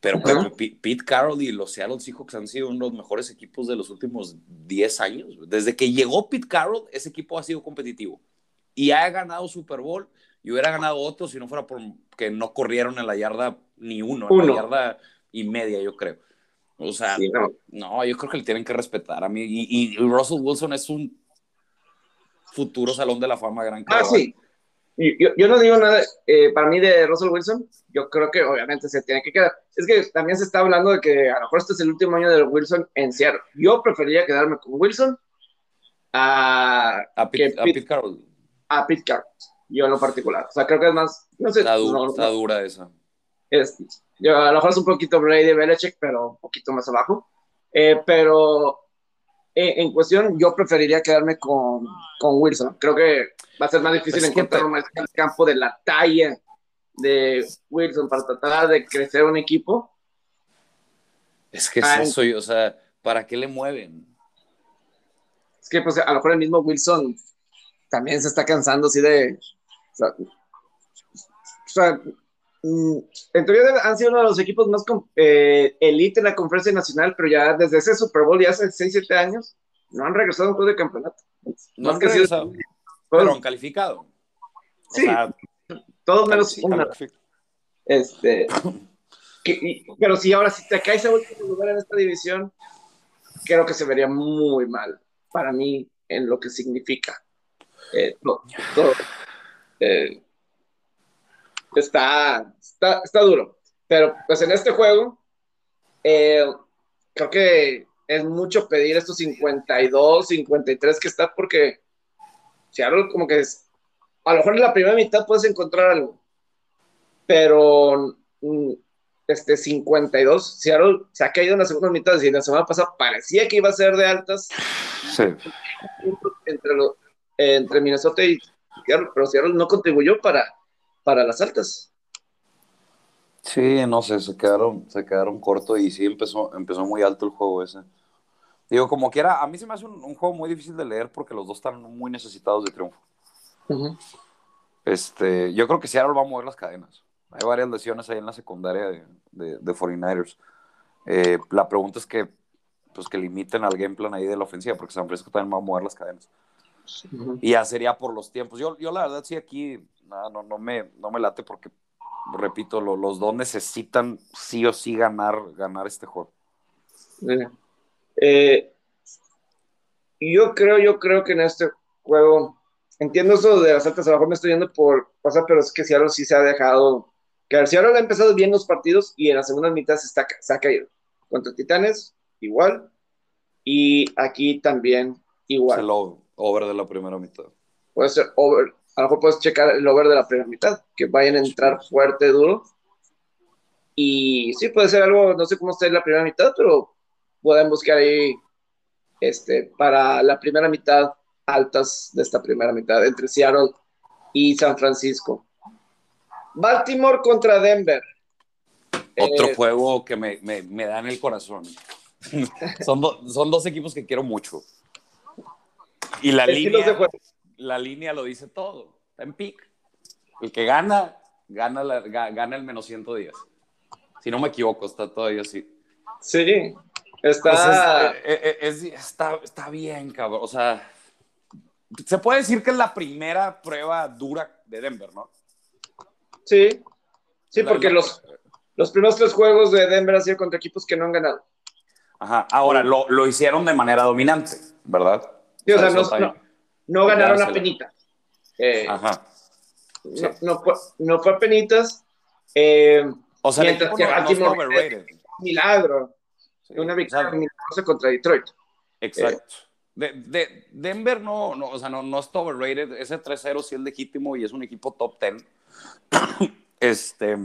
Pero Pete Carroll y los Seattle Seahawks han sido uno de los mejores equipos de los últimos 10 años. Desde que llegó Pete Carroll, ese equipo ha sido competitivo. Y ha ganado Super Bowl y hubiera ganado otro si no fuera por que no corrieron en la yarda ni uno, en la yarda y media, yo creo. O sea, no. yo creo que le tienen que respetar a mí. Y, Russell Wilson es un futuro salón de la fama gran
Ah, sí. Yo, yo, no digo nada eh, para mí de Russell Wilson. Yo creo que obviamente se tiene que quedar. Es que también se está hablando de que a lo mejor este es el último año de Wilson en Seattle. Yo preferiría quedarme con Wilson a,
a, Pete, Carroll.
A Pete Carroll. Yo en lo particular. O sea, creo que es más. No sé.
Está, está dura esa.
Es, yo, a lo mejor es un poquito Brady Belichick, pero un poquito más abajo. Eh, pero eh, en cuestión, yo preferiría quedarme con, con, Wilson. Creo que va a ser más difícil encontrar un campo de la talla de Wilson para tratar de crecer un equipo.
Es que es eso, o sea, ¿para qué le mueven?
Es que pues a lo mejor el mismo Wilson también se está cansando así de... o sea en teoría han sido uno de los equipos más eh, elite en la conferencia nacional, pero ya desde ese Super Bowl, ya hace 6, 7 años, no han regresado a un juego de campeonato.
No han regresado, pero han calificado.
Sí, todos menos una. Este, pero si ahora si te caes a último lugar en esta división, creo que se vería muy mal para mí en lo que significa. Eh, eh, está, está, está, duro. Pero pues en este juego, eh, creo que es mucho pedir estos 52, 53 que está porque Seattle como que es, a lo mejor en la primera mitad puedes encontrar algo, pero mm, este 52, Seattle se ha caído en la segunda mitad y la semana pasada parecía que iba a ser de altas.
Sí.
Entre, entre Minnesota y Seattle, pero Seattle no contribuyó para, para las altas.
Sí, no sé, se quedaron, se quedaron cortos y sí empezó, empezó muy alto el juego ese. Digo, como quiera, a mí se me hace un, juego muy difícil de leer porque los dos están muy necesitados de triunfo. este, yo creo que Seattle va a mover las cadenas. Hay varias lesiones ahí en la secundaria de, de, de 49ers. Eh, la pregunta es que, pues, que limiten al game plan ahí de la ofensiva, porque San Francisco también va a mover las cadenas. Y ya sería por los tiempos. Yo, yo la verdad, sí, aquí nada, no, no, me, no me late porque, repito, los dos necesitan sí o sí ganar, ganar este juego.
Eh, yo creo, yo creo que en este juego, entiendo eso de las altas, a lo mejor me estoy yendo por pasar, pero es que Seattle sí se ha dejado que si ahora ha empezado bien los partidos y en la segunda mitad se, está, se ha caído. Contra Titanes, igual. Y aquí también, igual.
Es el over de la primera mitad.
Puede ser over. A lo mejor puedes checar el over de la primera mitad, que vayan a entrar fuerte, duro. Y sí, puede ser algo, no sé cómo está en la primera mitad, pero pueden buscar ahí este, para la primera mitad altas de esta primera mitad entre Seattle y San Francisco. Baltimore contra Denver.
Otro eh, juego que me, me, da en el corazón. son, son dos equipos que quiero mucho. Y la línea, la línea lo dice todo. Está en pick. El que gana, gana, gana el menos 110. Si no me equivoco, está todavía así.
Sí, está...
Eh, eh, está, está bien, cabrón. O sea, se puede decir que es la primera prueba dura de Denver, ¿no?
Sí, sí, porque los, los primeros tres juegos de Denver han sido contra equipos que no han ganado.
Ajá, ahora lo, lo hicieron de manera dominante, ¿verdad?
Sí, o sea, no, no, ganaron a penitas. Eh,
Ajá.
No, fue, no fue a penitas. Eh,
o sea, mientras que Baltimore overrated.
milagro. una victoria milagrosa contra Detroit.
Exacto. De, de, Denver no, no, o sea, no, no está overrated. Ese 3-0 sí es legítimo y es un equipo top 10. este.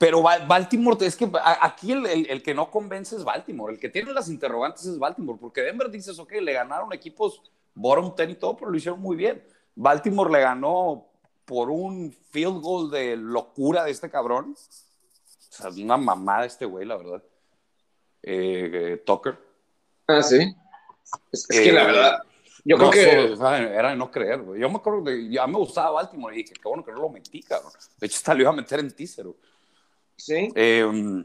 Pero Baltimore, es que aquí el, el, que no convence es Baltimore. El que tiene las interrogantes es Baltimore. Porque Denver dices, ok, le ganaron equipos bottom 10 y todo, pero lo hicieron muy bien. Baltimore le ganó por un field goal de locura de este cabrón. O sea, una mamada este güey, la verdad. Eh, eh, Tucker.
Ah, sí. Es, que la eh, verdad, yo creo que.
era de no creer, güey. Yo me acuerdo que ya me gustaba Baltimore y dije, qué bueno que no lo metí, cabrón. De hecho, hasta lo iba a meter en teaser,
Sí.
Eh,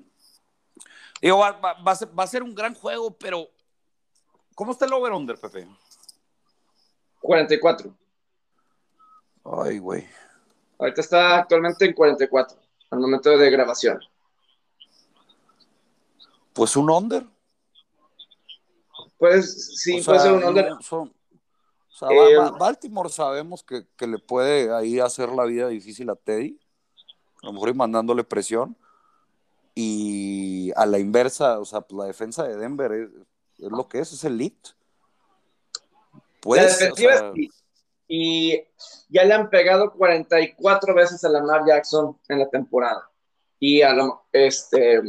digo, va, va, a ser, va, a ser, un gran juego, pero. ¿Cómo está el over-under, Pepe?
44.
Ay, güey.
Ahorita está actualmente en 44, al momento de grabación.
Pues un under.
Pues sí, puede ser un under.
O sea, eh, Baltimore sabemos que, que, le puede ahí hacer la vida difícil a Teddy, a lo mejor ir mandándole presión. Y a la inversa, o sea, pues la defensa de Denver es, es lo que es, es elite.
Pues, y, ya le han pegado 44 veces a Lamar Jackson en la temporada. Y a lo, este,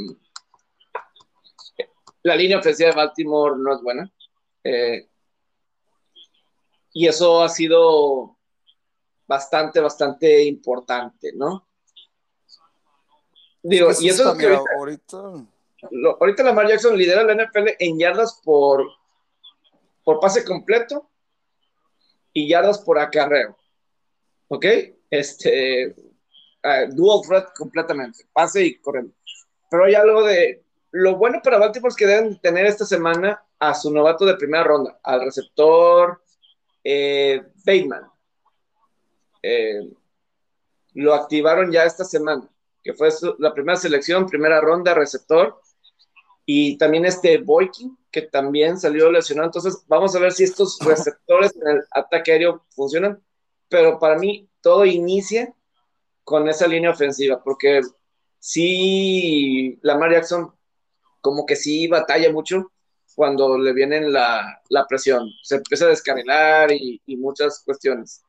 la línea ofensiva de Baltimore no es buena. Eh, y eso ha sido bastante, bastante importante, ¿no? Digo, y eso es que ahorita, ahorita, Lamar Jackson lidera la NFL en yardas por, por pase completo y yardas por acarreo. ¿Ok? Este, uh, dual threat completamente, pase y corriendo. Pero hay algo de, lo bueno para Baltimore es que deben tener esta semana a su novato de primera ronda, al receptor eh, Bateman. Eh, lo activaron ya esta semana, que fue la primera selección, primera ronda, receptor. Y también este Boykin, que también salió lesionado. Entonces, vamos a ver si estos receptores en el ataque aéreo funcionan. Pero para mí, todo inicia con esa línea ofensiva, porque sí, Lamar Jackson como que sí batalla mucho cuando le viene la, la presión. Se empieza a descarrilar y, y muchas cuestiones.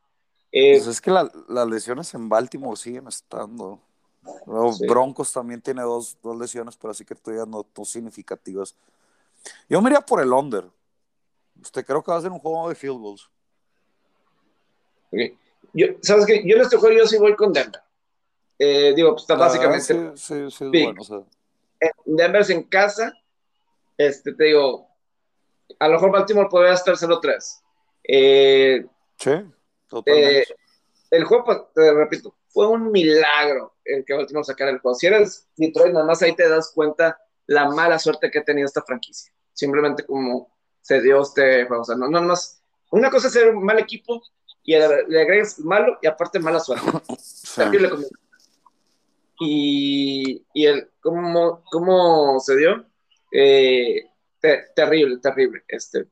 Eh, pues es que las lesiones en Baltimore siguen estando. Broncos también tiene dos, dos, lesiones, pero así que todavía no, dos significativas. Yo me iría por el under. Usted creo que va a ser un juego de field goals.
Yo, ¿Sabes qué? Yo en este juego yo sí voy con Denver. Eh, digo, pues está básicamente.
Sí, sí, sí, bueno, o sea.
Denver en casa, este, te digo, a lo mejor Baltimore podría estar 0-3. Eh,
sí,
totalmente. Eh, el juego, pues, te repito, fue un milagro el que Baltimore sacara el juego. Si eres Detroit, nada más ahí te das cuenta la mala suerte que ha tenido esta franquicia. Simplemente como se dio este juego. O sea, no, no más. Una cosa es ser un mal equipo y le agregas malo y aparte mala suerte. Terrible y, y el, ¿cómo, cómo se dio? Eh, terrible, terrible. Este,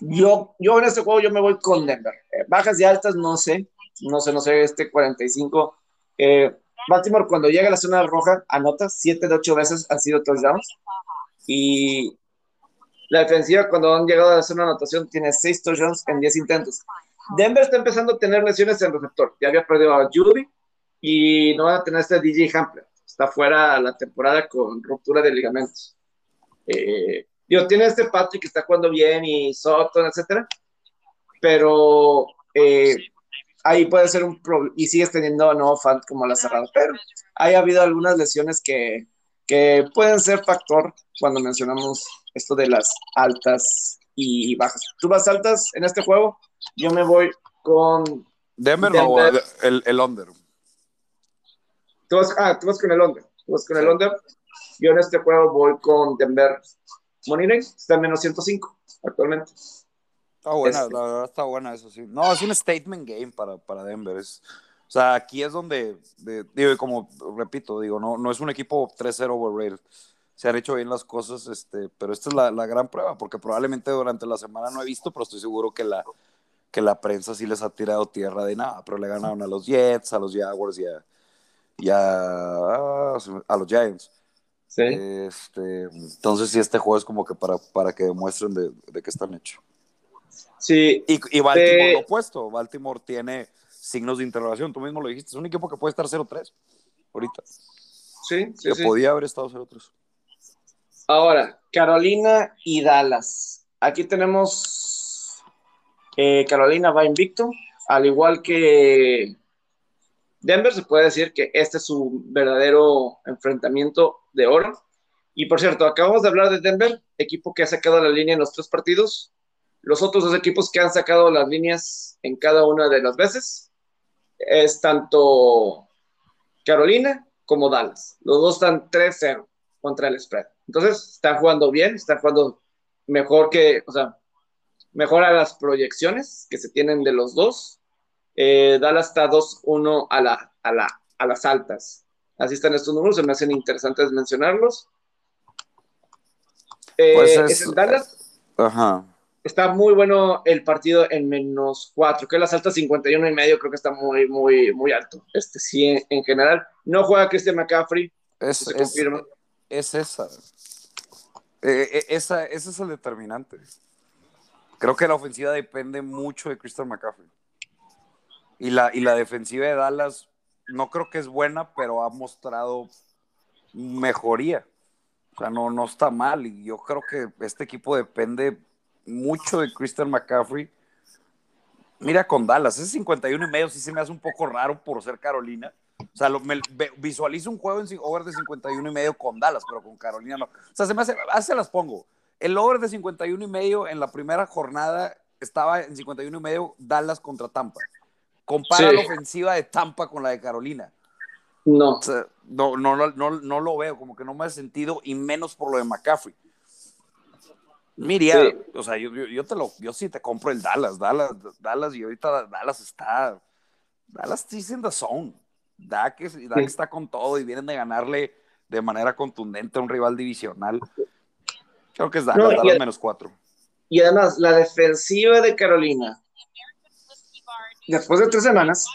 yo, yo en este juego yo me voy con Denver. Eh, bajas y altas, no sé. No sé, no sé, este 45. Eh, Baltimore cuando llega a la zona roja anota 7 de 8 veces han sido touchdowns. Y la defensiva cuando han llegado a zona de anotación tiene 6 touchdowns en 10 intentos. Denver está empezando a tener lesiones en receptor. Ya había perdido a Judy, y no van a tener este DJ Hampler. Está fuera la temporada con ruptura de ligamentos. Eh, tiene este Patrick que está jugando bien y Soto, etcétera, pero eh, ahí puede ser un problema. Y sigues teniendo no fan como la cerrada, pero ha habido algunas lesiones que, que pueden ser factor cuando mencionamos esto de las altas y bajas. ¿Tú vas altas en este juego? Yo me voy con.
Denver, No, el, el under.
Tú vas, ah, tú vas con el under. Tú vas con el under. Yo en este juego voy con Denver Money Está en menos 105 actualmente.
Está buena, este. la verdad está buena eso, sí. No, es un statement game para, para Denver. Es, o sea, aquí es donde, digo, como repito, digo, no, no es un equipo 3-0 overrated. Se han hecho bien las cosas, este, pero esta es la, la, gran prueba, porque probablemente durante la semana no he visto, pero estoy seguro que la, que la prensa sí les ha tirado tierra de nada, pero le ganaron a los Jets, a los Jaguars y a, y a, los Giants.
Sí.
Este, entonces sí, este juego es como que para, para que demuestren de, de qué están hechos.
Sí.
Y, y Baltimore lo opuesto. Baltimore tiene signos de interrogación. Tú mismo lo dijiste. Es un equipo que puede estar 0-3 ahorita.
Sí, sí.
Que podía haber estado 0-3.
Ahora, Carolina y Dallas. Aquí tenemos eh, Carolina va invicto, al igual que Denver se puede decir que este es su verdadero enfrentamiento de oro. Y por cierto, acabamos de hablar de Denver, equipo que ha sacado la línea en los tres partidos. Los otros dos equipos que han sacado las líneas en cada una de las veces es tanto Carolina como Dallas. Los dos están 3-0 contra el spread. Entonces, están jugando bien, están jugando mejor que, o sea, mejor a las proyecciones que se tienen de los dos. Eh, Dallas está 2-1 a, la, a, la, a las altas. Así están estos números, se me hacen interesantes mencionarlos. Eh, pues Dallas
Ajá.
Está muy bueno el partido en menos 4, que las altas 51 y medio creo que está muy, muy, muy alto. Este sí, en, general. No juega Christian McCaffrey.
Es, se confirma. es, esa. Eh, esa. Ese es el determinante. Creo que la ofensiva depende mucho de Christian McCaffrey. Y la, y la defensiva de Dallas no creo que es buena, pero ha mostrado mejoría. O sea, no, no está mal. Y yo creo que este equipo depende mucho de Christian McCaffrey. Mira con Dallas, ese 51 y medio sí se me hace un poco raro por ser Carolina. O sea, me, visualizo un juego en over de 51 y medio con Dallas, pero con Carolina no. O sea, se me hace, se las pongo. El over de 51 y medio en la primera jornada estaba en 51 y medio Dallas contra Tampa. Compara la ofensiva de Tampa con la de Carolina.
No.
no, no, no, no, lo veo, como que no me ha sentido, y menos por lo de McCaffrey. Miría, o sea, yo, yo, te lo, yo sí te compro el Dallas, Dallas, Dallas, y ahorita Dallas está, Dallas está en the zone. Dak, está con todo y vienen de ganarle de manera contundente a un rival divisional. Creo que es Dallas, Dallas menos cuatro.
Y además, la defensiva de Carolina, después de tres semanas,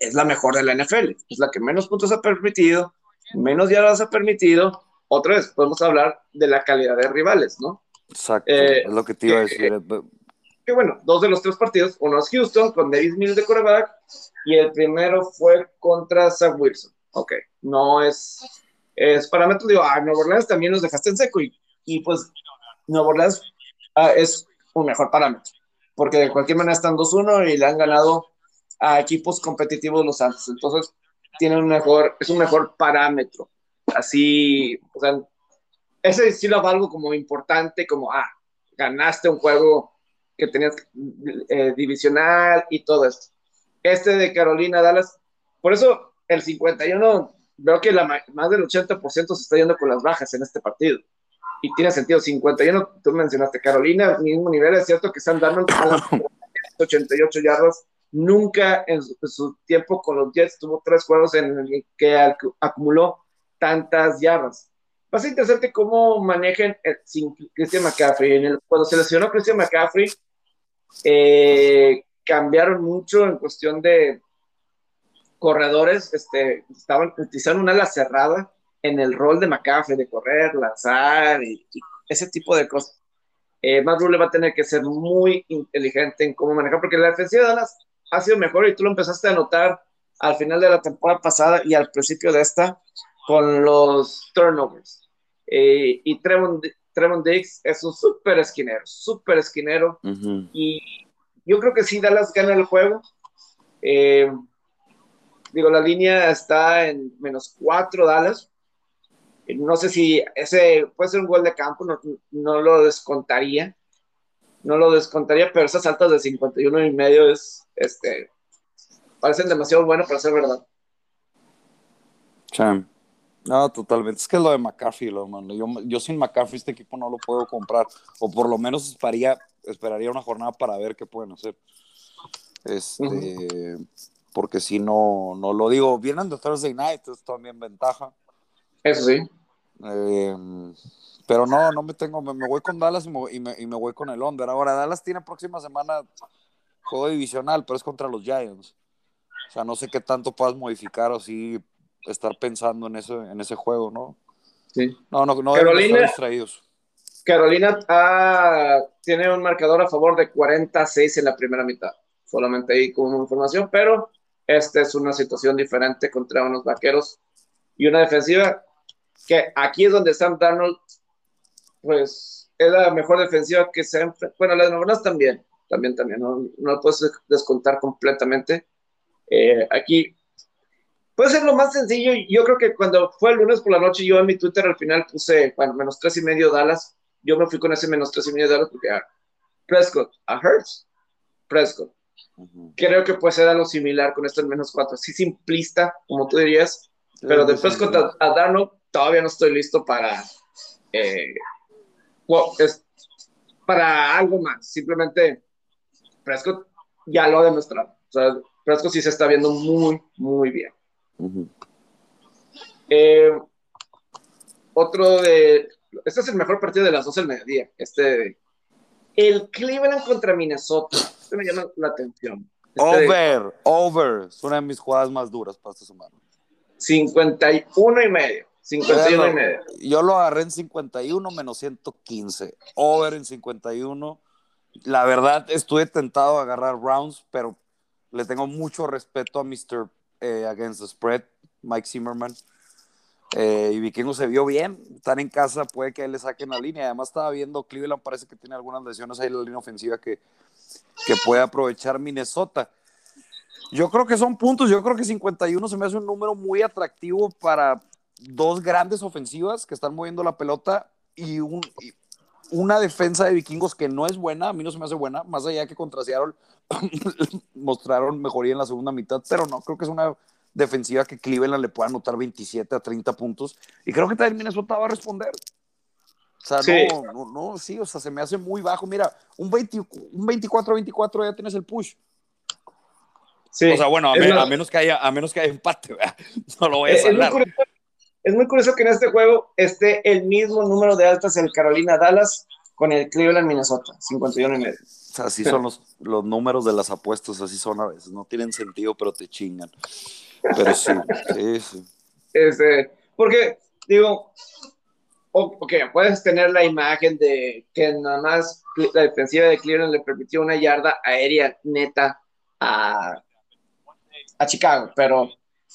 es la mejor de la NFL. Es la que menos puntos ha permitido, menos yardas ha permitido. Otra vez, podemos hablar de la calidad de rivales, ¿no?
Exacto, eh, es lo que te iba a decir.
Que, bueno, dos de los tres partidos, uno es Houston con Davis Mills de quarterback y el primero fue contra Zach Wilson. Ok, no es, es parámetro, digo, ah, Nueva Orleans también nos dejaste en seco y, y pues Nueva Orleans ah, es un mejor parámetro, porque de cualquier manera están 2-1 y le han ganado a equipos competitivos los Santos. Entonces, tiene un mejor, es un mejor parámetro. Así, o sea, ese sí lo algo como importante, como, ah, ganaste un juego que tenías eh, divisional y todo esto. Este de Carolina Dallas, por eso el 51, veo que la, más del 80% se está yendo con las bajas en este partido. Y tiene sentido, 51, tú mencionaste Carolina, mismo nivel, es cierto que están dando 88 yardas Nunca en su, tiempo con los Jets tuvo tres juegos en el que acumuló tantas yardas. Va a ser interesante cómo manejen sin Christian McCaffrey. En el, cuando se lesionó Christian McCaffrey, eh, cambiaron mucho en cuestión de corredores. Este, estaban utilizando una ala cerrada en el rol de McCaffrey, de correr, lanzar y, ese tipo de cosas. Eh, Matt Rule va a tener que ser muy inteligente en cómo manejar, porque la defensiva de Dallas ha sido mejor y tú lo empezaste a notar al final de la temporada pasada y al principio de esta con los turnovers. Eh, y Trevon, Trevon Diggs es un súper esquinero, súper esquinero. Y yo creo que sí, Dallas gana el juego. Eh, digo, la línea está en menos cuatro Dallas. No sé si ese puede ser un gol de campo, no, no lo descontaría no lo descontaría, pero esas altas de 51 y medio es, este, parecen demasiado buenos para ser verdad.
Cham. No, totalmente. Es que es lo de McCaffrey, lo, mano. Yo, yo, sin McCaffrey este equipo no lo puedo comprar. O por lo menos esperaría, esperaría una jornada para ver qué pueden hacer. Este, Porque si no, no lo digo. Vienen de Thursday Night, es también ventaja.
Eso sí.
Eh, pero no, no me tengo, me, voy con Dallas y me, y, me, voy con el under. Ahora, Dallas tiene próxima semana juego divisional, pero es contra los Giants. O sea, no sé qué tanto puedas modificar o si estar pensando en ese, en ese juego, ¿no?
Sí.
No, no, no
Carolina, distraídos. Carolina ah, tiene un marcador a favor de 46 en la primera mitad. Solamente ahí como información, pero esta es una situación diferente contra unos vaqueros y una defensiva que aquí es donde Sam Darnold pues es la mejor defensiva que se Bueno, las novelas también, también, también, no, no lo puedes descontar completamente. Eh, aquí puede ser lo más sencillo. Yo creo que cuando fue el lunes por la noche, yo en mi Twitter al final puse, bueno, menos tres y medio Dallas. Yo me fui con ese menos tres y medio Dallas porque a ah, Prescott, a Hertz, Prescott. Creo que puede ser algo similar con esto en menos cuatro. Así simplista, como tú dirías, pero de Prescott a, a todavía no estoy listo para eh, es para algo más. Simplemente Prescott ya lo ha demostrado. O sea, Prescott sí se está viendo muy, muy bien. Eh, otro de. Este es el mejor partido de las 12 del mediodía. Este. El Cleveland contra Minnesota. Este me llama la atención.
Este over, over. Es una de mis jugadas más duras para esta semana.
51 y medio. 51 y medio.
Yo lo agarré en 51 menos 115. Over en 51. La verdad, estuve tentado a agarrar rounds, pero le tengo mucho respeto a Mr. Eh, Against the Spread, Mike Zimmerman. Eh, y Vikingo se vio bien. Están en casa, puede que le saquen la línea. Además, estaba viendo Cleveland, parece que tiene algunas lesiones ahí en la línea ofensiva que, que puede aprovechar Minnesota. Yo creo que son puntos. Yo creo que 51 se me hace un número muy atractivo para, dos grandes ofensivas que están moviendo la pelota y, una defensa de vikingos que no es buena, a mí no se me hace buena, más allá que contra Seattle mostraron mejoría en la segunda mitad, pero no, creo que es una defensiva que Cleveland le pueda anotar 27 a 30 puntos y creo que también Minnesota va a responder. O sea, no, no, no, sí, o sea, se me hace muy bajo. Mira, un, 24-24 ya tienes el push. Sí. O sea, bueno, a, menos que haya, a menos que haya empate, no lo voy a es,
es muy curioso que en este juego esté el mismo número de altas el Carolina Dallas con el Cleveland Minnesota, 51 y medio.
Así son los, los números de las apuestas, así son a veces. No tienen sentido, pero te chingan. Pero sí, sí, sí.
Este, porque, digo, ok, puedes tener la imagen de que nada más la defensiva de Cleveland le permitió una yarda aérea neta a, a Chicago, pero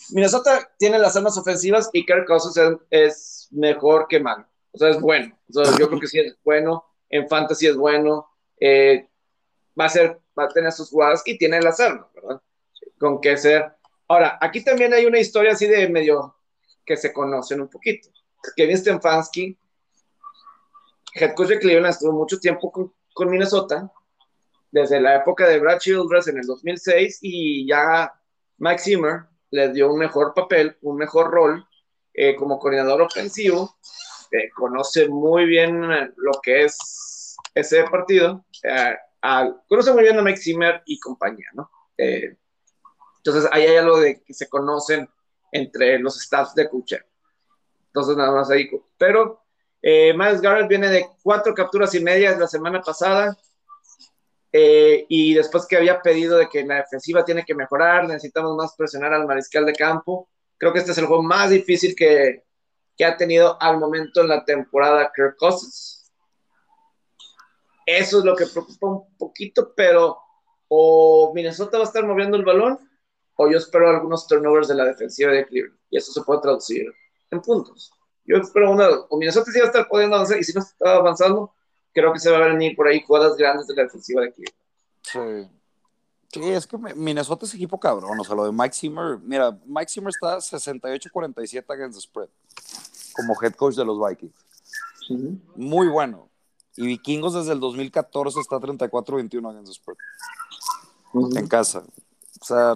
Minnesota tiene las armas ofensivas y Kirk Cousins es, mejor que mal. O sea, es bueno. yo creo que sí es bueno. En fantasy es bueno. Eh, va a ser, va a tener sus jugadas y tiene las armas, ¿verdad? Con qué ser. Ahora, aquí también hay una historia así de medio que se conocen un poquito. Kevin Stefanski, head coach de Cleveland, estuvo mucho tiempo con, Minnesota, desde la época de Brad Childress en el 2006 y ya Mike Zimmer le dio un mejor papel, un mejor rol eh, como coordinador ofensivo, eh, conoce muy bien lo que es ese partido, eh, conoce muy bien a Mike Zimmer y compañía, ¿no? entonces ahí hay algo de que se conocen entre los staffs de Kucher. Entonces, nada más ahí. Pero eh, Miles Garrett viene de cuatro capturas y medias la semana pasada. Eh, y después que había pedido de que la defensiva tiene que mejorar, necesitamos más presionar al mariscal de campo. Creo que este es el juego más difícil que, que ha tenido al momento en la temporada Kirk Cousins. Eso es lo que preocupa un poquito, pero o Minnesota va a estar moviendo el balón o yo espero algunos turnovers de la defensiva de Cleveland. Y eso se puede traducir en puntos. Yo espero una, o Minnesota sí va a estar pudiendo avanzar, y si no está avanzando, creo que se va a venir por ahí jugadas grandes de la defensiva de Cleveland.
Sí. Sí, es que Minnesota es equipo cabrón. O sea, lo de Mike Zimmer. Mira, Mike Zimmer está 68-47 against the spread. Como head coach de los Vikings. Muy bueno. Y Vikingos desde el 2014 está 34-21 against the spread. En casa. O sea,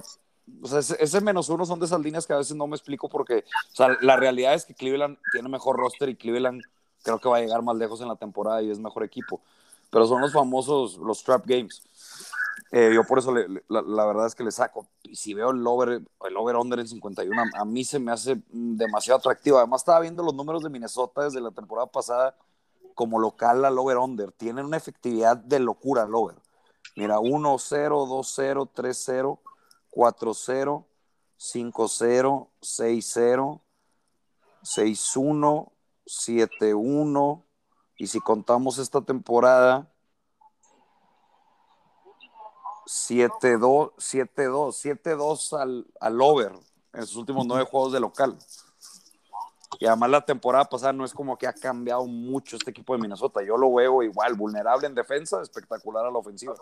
o sea, ese, menos uno son de esas líneas que a veces no me explico porque, o sea, la realidad es que Cleveland tiene mejor roster y Cleveland creo que va a llegar más lejos en la temporada y es mejor equipo. Pero son los famosos, los trap games. Eh, yo por eso la, verdad es que le saco. Y si veo el over, el over under en 51, a, mí se me hace demasiado atractivo. Además, estaba viendo los números de Minnesota desde la temporada pasada como local al over under. Tienen una efectividad de locura el over. Mira, 1-0, 2-0, 3-0. 4-0, 5-0, 6-0, 6-1, 7-1. Y si contamos esta temporada, 7-2, 7-2, 7-2 al, al over en sus últimos nueve juegos de local. Y además la temporada pasada no es como que ha cambiado mucho este equipo de Minnesota. Yo lo veo igual, vulnerable en defensa, espectacular a la ofensiva.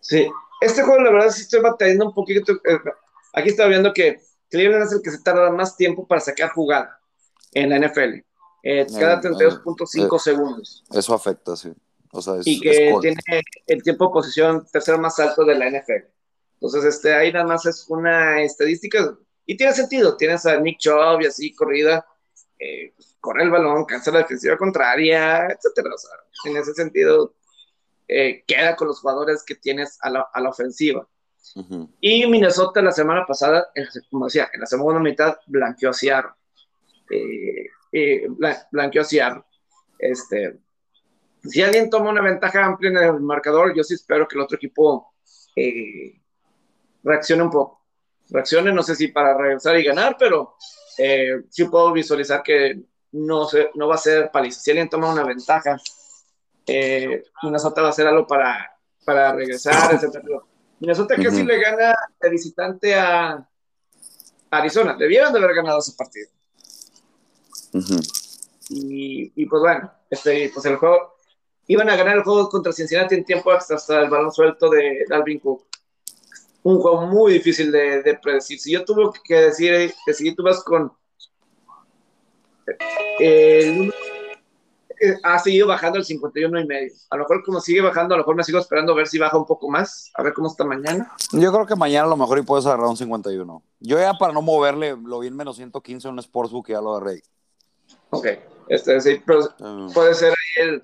Sí, este juego la verdad sí estoy batallando un poquito. Eh, aquí estaba viendo que Cleveland es el que se tarda más tiempo para sacar jugada en la NFL. Eh, cada 32.5 eh, segundos.
Eso afecta, sí. O sea,
y que tiene el tiempo de posición tercero más alto de la NFL. Entonces, este, ahí nada más es una estadística y tiene sentido. Tienes a Nick Chubb y así corrida, corre el balón, cansa la defensiva contraria, etcétera. O sea, en ese sentido, eh, queda con los jugadores que tienes a la, a la ofensiva. Y Minnesota la semana pasada, como decía, en la segunda mitad blanqueó a Seattle. Eh, eh, blanqueó Seattle. Este, si alguien toma una ventaja amplia en el marcador, yo sí espero que el otro equipo reaccione un poco. Reaccione, no sé si para regresar y ganar, pero sí puedo visualizar que no, se, no va a ser paliza. Si alguien toma una ventaja eh, Minnesota va a hacer algo para, para regresar, etc. Minnesota casi le gana de visitante a Arizona. Debieron de haber ganado ese partido. Y, y, pues bueno, este, pues el juego, iban a ganar el juego contra Cincinnati en tiempo hasta, hasta el balón suelto de Dalvin Cook. Un juego muy difícil de, de predecir. Si yo tuve que decir, decidir, tú vas con eh, el ha seguido bajando el 51 y medio. A lo mejor como sigue bajando, a lo mejor me sigo esperando a ver si baja un poco más, a ver cómo está mañana.
Yo creo que mañana a lo mejor y puedes agarrar un 51. Yo ya para no moverle, lo vi en menos 115 en un Sportsbook y ya lo agarré.
Ok. Este, sí, pero
Ah.
puede ser ahí el.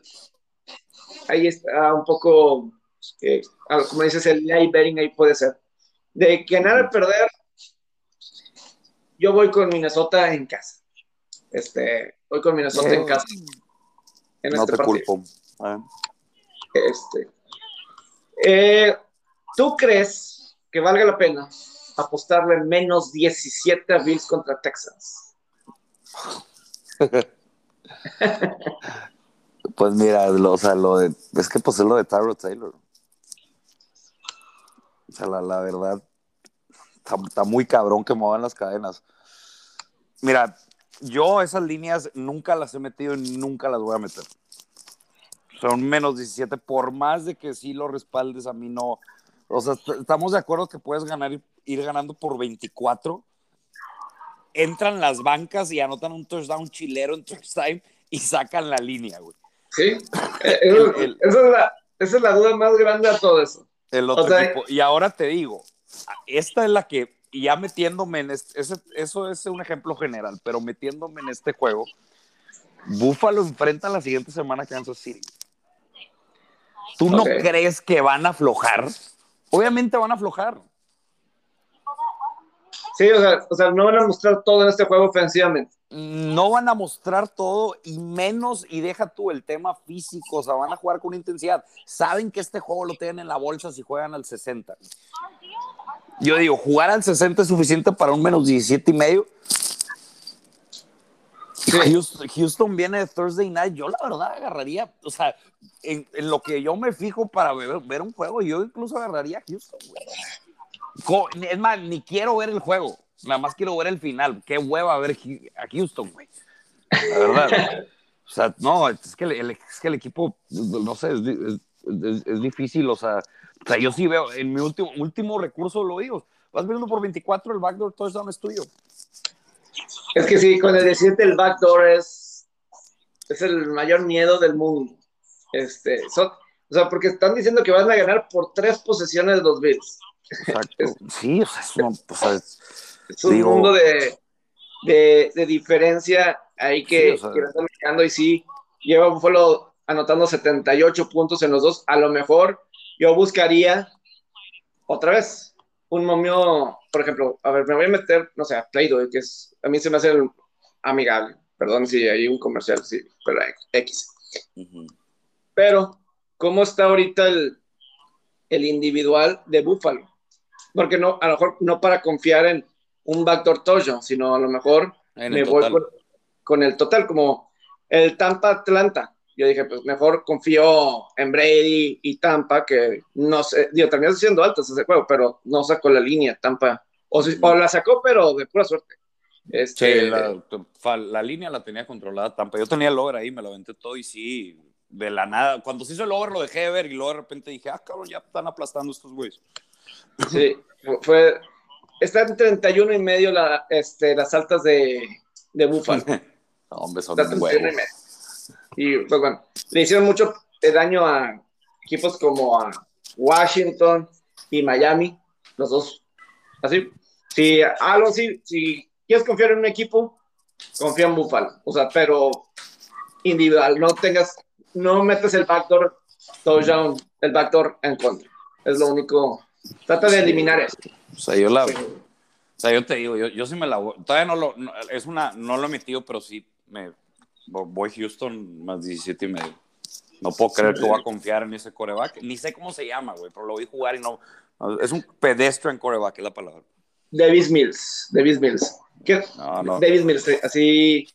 Ahí está un poco. eh, como dices, el live betting ahí puede ser. De ganar o perder, yo voy con Minnesota en casa. Este, voy con Minnesota en casa. En
no
este
te
partido.
culpo. Ah.
Este, eh, ¿Tú crees que valga la pena apostarle menos 17 a Bills contra Texans?
Pues mira, lo, o sea, lo de, es que pues es lo de Tyrod Taylor. O sea, la, la verdad, está, muy cabrón que muevan las cadenas. Mira, yo esas líneas nunca las he metido y nunca las voy a meter. Son menos 17, por más de que sí lo respaldes, a mí no. O sea, est- estamos de acuerdo que puedes ganar, ir ganando por 24. Entran las bancas y anotan un touchdown chilero en touch time y sacan la línea, güey.
Sí, Eh,
El- el-
esa, es la, esa es la duda más grande a todo eso.
El otro
O sea,
equipo. Y ahora te digo, esta es la que, y ya metiéndome en este, ese- eso es un ejemplo general, pero metiéndome en este juego, Buffalo enfrenta la siguiente semana a Kansas City. ¿Tú no crees que van a aflojar? Obviamente van a aflojar.
Sí, o sea, o sea, no van a mostrar todo en este juego ofensivamente.
No van a mostrar todo y menos, y deja tú el tema físico, o sea, van a jugar con intensidad. Saben que este juego lo tienen en la bolsa si juegan al 60. Yo digo, jugar al 60 es suficiente para un menos 17 y medio. Houston, Houston viene de Thursday Night. Yo la verdad agarraría, o sea, en, en lo que yo me fijo para ver, ver un juego, yo incluso agarraría a Houston. güey. Es más, ni quiero ver el juego, nada más quiero ver el final. Qué hueva ver a Houston, güey. La verdad. O sea, no, es que el, es que el equipo, no sé, es, es- difícil, o sea, o sea, yo sí veo, en mi último, último recurso lo digo, vas viendo por 24, el backdoor touchdown es tuyo.
Es que sí, con el 17 el backdoor es, es el mayor miedo del mundo. Este, son- o sea, porque están diciendo que van a ganar por tres posesiones los Bills.
Exacto. Sí, o sea, es, una- o sea, es-
un
Digo-
mundo de, de, de diferencia ahí que,
Sí, o sea-
que están y sí, lleva Buffalo anotando 78 puntos en los dos. A lo mejor yo buscaría otra vez un momio, por ejemplo, a ver, me voy a meter, no sé, a Play-Doh, que es, a mí se me hace amigable. Perdón si hay un comercial, sí, pero X. Pero, ¿cómo está ahorita el, el individual de Buffalo? Porque no, a lo mejor no para confiar en un backdoor touchdown, sino a lo mejor
En
me voy con, con el total, como el Tampa Atlanta. Yo dije, pues mejor confío en Brady y Tampa, que no sé, digo, terminó siendo altas ese juego, pero no sacó la línea Tampa. O, si- o la sacó, pero de pura suerte. Este,
Sí, la, la línea la tenía controlada Tampa. Yo tenía el over ahí, me lo aventé todo y sí, de la nada. Cuando se hizo el over lo dejé de ver y luego de repente dije, ah, cabrón, ya están aplastando estos güeyes.
Sí, fu- fue. Está en 31 y medio la, este, las altas de, de Buffalo.
No, hombre, son
Está 31 y. Y pues bueno, le hicieron mucho daño a equipos como a Washington y Miami, los dos. Así. Si algo sí, si quieres confiar en un equipo, confía en Buffalo. O sea, pero individual, no tengas, no metes el backdoor touchdown, el backdoor en contra. Es lo único. Trata de eliminar eso.
O sea, yo la. O sea, yo te digo, yo, yo sí me la voy. Todavía no lo. no- es una. No lo he metido, pero sí me. Voy Houston más 17 y medio. No puedo creer que voy a confiar en ese coreback. Ni sé cómo se llama, güey, pero lo vi jugar y no. no, es un pedestrian coreback, es la palabra.
Davis Mills, Davis Mills. ¿Qué?
No, no.
Davis Mills, sí, así.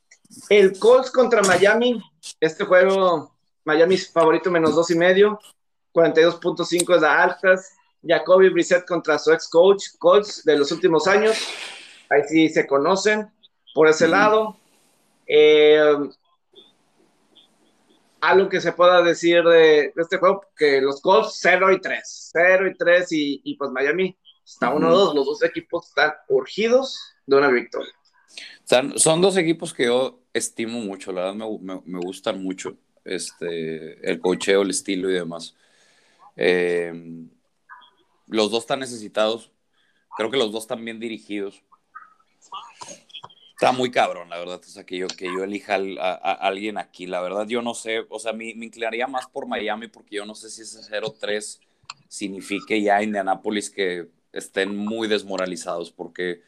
El Colts contra Miami, este juego, Miami es favorito menos dos y medio, 42.5 es la altas. Jacoby Brissett contra su ex coach, Colts de los últimos años. Ahí sí se conocen por ese
Ujú.
lado. Eh, algo que se pueda decir de, este juego, que los Colts 0 y 3, 0 y 3 y, y pues Miami está 1-2,
Ujú.
los dos equipos están urgidos de una victoria.
Son dos equipos que yo estimo mucho, la verdad me, me- me gustan mucho. Este, el cocheo, el estilo y demás. Eh, los dos están necesitados. Creo que los dos están bien dirigidos. Está muy cabrón, la verdad. O sea, que yo, que yo elija a, alguien aquí. La verdad, yo no sé. O sea, me, me inclinaría más por Miami porque yo no sé si ese 0-3 signifique ya Indianapolis que estén muy desmoralizados porque,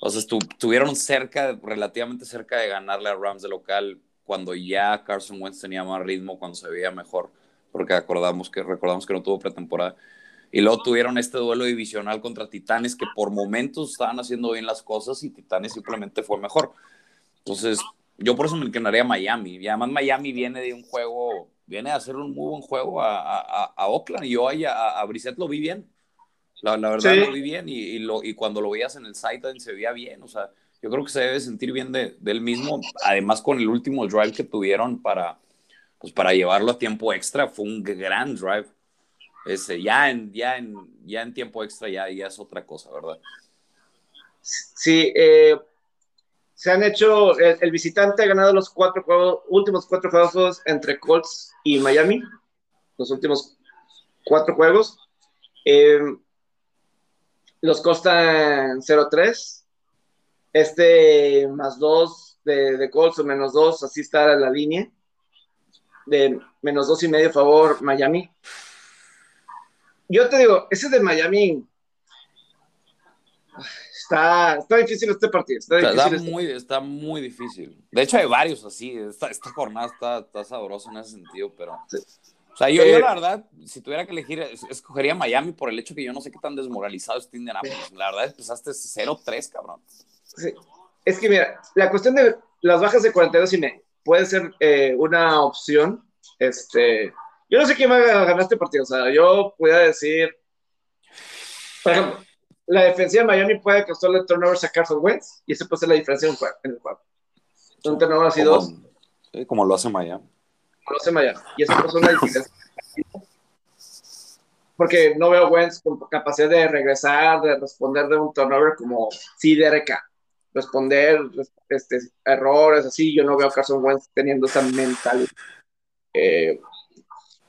o sea, estuvieron cerca, relativamente cerca de ganarle a Rams de local cuando ya Carson Wentz tenía más ritmo, cuando se veía mejor, porque acordamos que, recordamos que no tuvo pretemporada. Y luego tuvieron este duelo divisional contra Titanes que por momentos estaban haciendo bien las cosas y Titanes simplemente fue mejor. Entonces, yo por eso me inclinaría a Miami. Y además Miami viene de un juego, viene a hacer un muy buen juego a, a, a Oakland y yo a, a Brissett lo vi bien. La, la verdad lo vi bien y, y, lo, y cuando lo veías en el site se veía bien. O sea, yo creo que se debe sentir bien de, él mismo. Además, con el último drive que tuvieron para, pues para llevarlo a tiempo extra, fue un gran drive. Ese, ya, en, ya, en, ya en tiempo extra ya, ya es otra cosa, ¿verdad?
Sí, eh, se han hecho, el, visitante ha ganado los cuatro juegos, últimos cuatro juegos entre Colts y Miami, los últimos cuatro juegos. Eh, los costan 0-3. Este más 2 de, de Colts o menos 2, así está la línea. De menos 2 y medio favor Miami. Yo te digo, ese de Miami está, está difícil este partido. Está,
está,
difícil
muy, está muy difícil. De hecho, hay varios así. Esta, esta jornada está, está sabrosa en ese sentido, pero. O sea, yo, yo, la verdad, si tuviera que elegir, escogería Miami por el hecho que yo no sé qué tan desmoralizado está Indianapolis. La verdad, empezaste 0-3, cabrón.
Sí. Es que mira, la cuestión de las bajas de 42 y medio puede ser eh, una opción. Este, yo no sé quién va a ganar este partido. O sea, yo puedo decir, por ejemplo, la defensiva de Miami puede costarle turnovers a Carson Wentz y eso puede ser la diferencia en el juego. Un turnover así dos.
Como lo hace Miami
conoce Miami. Y eso es una diferencia. Porque no veo Wentz con capacidad de regresar, de responder de un turnover como Derek Responder este, errores, así. Yo no veo a Carson Wentz teniendo esa mentalidad. Eh,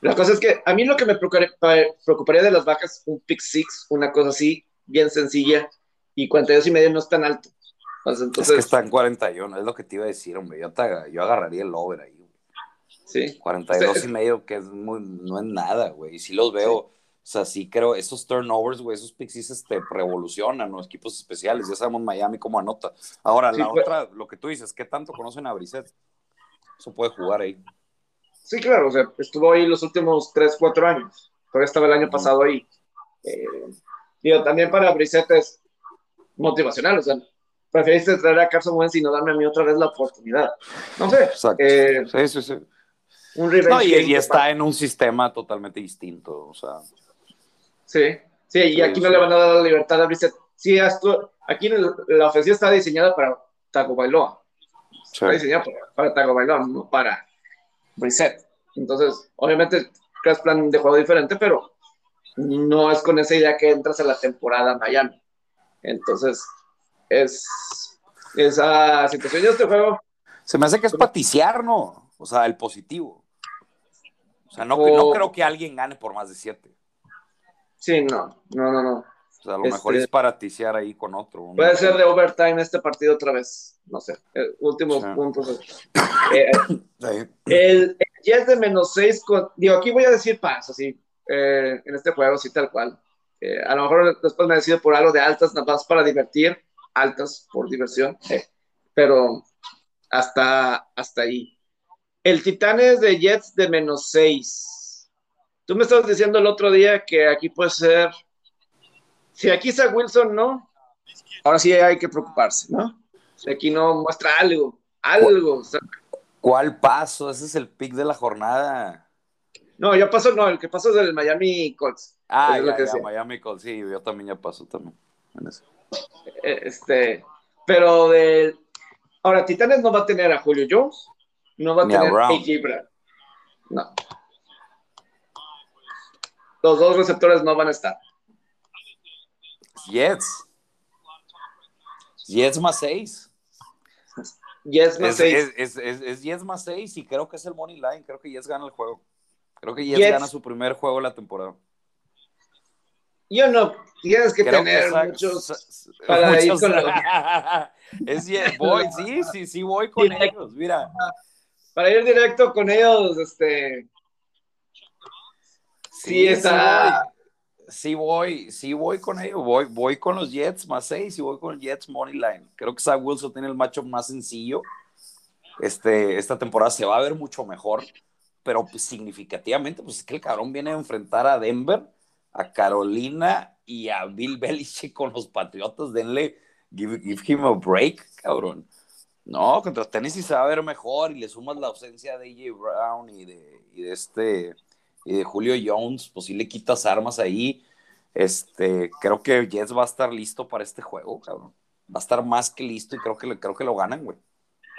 la cosa es que a mí lo que me preocuparía de las vacas, un pick six, una cosa así, bien sencilla, y 42 y medio no es tan alto.
entonces, es que está en 41, es lo que te iba a decir, hombre. Yo, yo agarraría el over ahí.
Sí.
42 y medio, que es muy, no es nada, güey. Y si los veo, o sea, sí creo, esos turnovers, güey, esos pixies te revolucionan, los equipos especiales. Ya sabemos Miami cómo anota. Ahora, la otra, lo que tú dices, ¿qué tanto conocen a Brissett? Eso puede jugar ahí.
Sí, claro, o sea, estuvo ahí los últimos 3, 4 años. Todavía estaba el año pasado ahí. Eh, digo, también para Brissett es motivacional, o sea, preferiste traer a Carson Wentz y no darme a mí otra vez la oportunidad. No sé.
Exacto. Eh, sí, sí, sí no, y, está en un sistema totalmente distinto, o sea.
Sí, sí, y aquí no le van a dar la libertad a Brissett. Sí, aquí la ofensiva está diseñada para Taco Bailoa. Está diseñada para, Taco Bailoa, no para Brissett. Entonces, obviamente, es plan de juego diferente, pero no es con esa idea que entras a la temporada en Miami. Entonces, es esa situación de este juego.
Se me hace que es paticiar, ¿no? O sea, el positivo. O sea, no, no creo que alguien gane por más de siete.
Sí, no, no, no, no.
O sea, a lo mejor este, es para ticiar ahí con otro.
Puede ser de overtime este partido otra vez. No sé. últimos puntos. Eh, el, el de menos seis. digo, aquí voy a decir paso, así. Eh, en este juego, sí, tal cual. Eh, a lo mejor después me decido por algo de altas, nada más para divertir. Altas por diversión. pero hasta, hasta ahí. El Titanes de Jets de menos 6. Tú me estabas diciendo el otro día que aquí puede ser. Si aquí está Wilson, ¿no? Ahora sí hay que preocuparse, ¿no? Si aquí no muestra algo, algo.
¿Cuál paso? Ese es el pick de la jornada.
No, yo paso, no, el que pasó es el Miami Colts.
Ah, ya, ya, Miami Colts, sí, yo también ya paso también.
Eh, este, pero de. Ahora, Titanes no va a tener a Julio Jones, no va a tener AJ Brown. No. Los dos receptores no van a estar.
Jets. Jets más 6.
Jets más 6.
Es, es, es, Jets más 6 y creo que es el money line. Creo que Jets gana el juego. Creo que Jets, gana su primer juego de la temporada.
yo no, tienes que tener muchos para ir con los...
es, voy, sí, sí, sí voy con ellos, mira.
Para ir directo con ellos, este... Sí, está...
Sí voy, sí voy con ellos, voy, voy con los Jets más seis y voy con los Jets Money Line. Creo que Zach Wilson tiene el matchup más sencillo. Este, esta temporada se va a ver mucho mejor, pero pues, significativamente, pues es que el cabrón viene a enfrentar a Denver, a Carolina y a Bill Belichick con los Patriotas. Denle, give, him a break, cabrón. No, contra Tennessee se va a ver mejor y le sumas la ausencia de AJ Brown y de, y de este y de Julio Jones, pues si le quitas armas ahí. Este, creo que Jets va a estar listo para este juego, cabrón. Va a estar más que listo y creo que, creo que lo ganan, güey.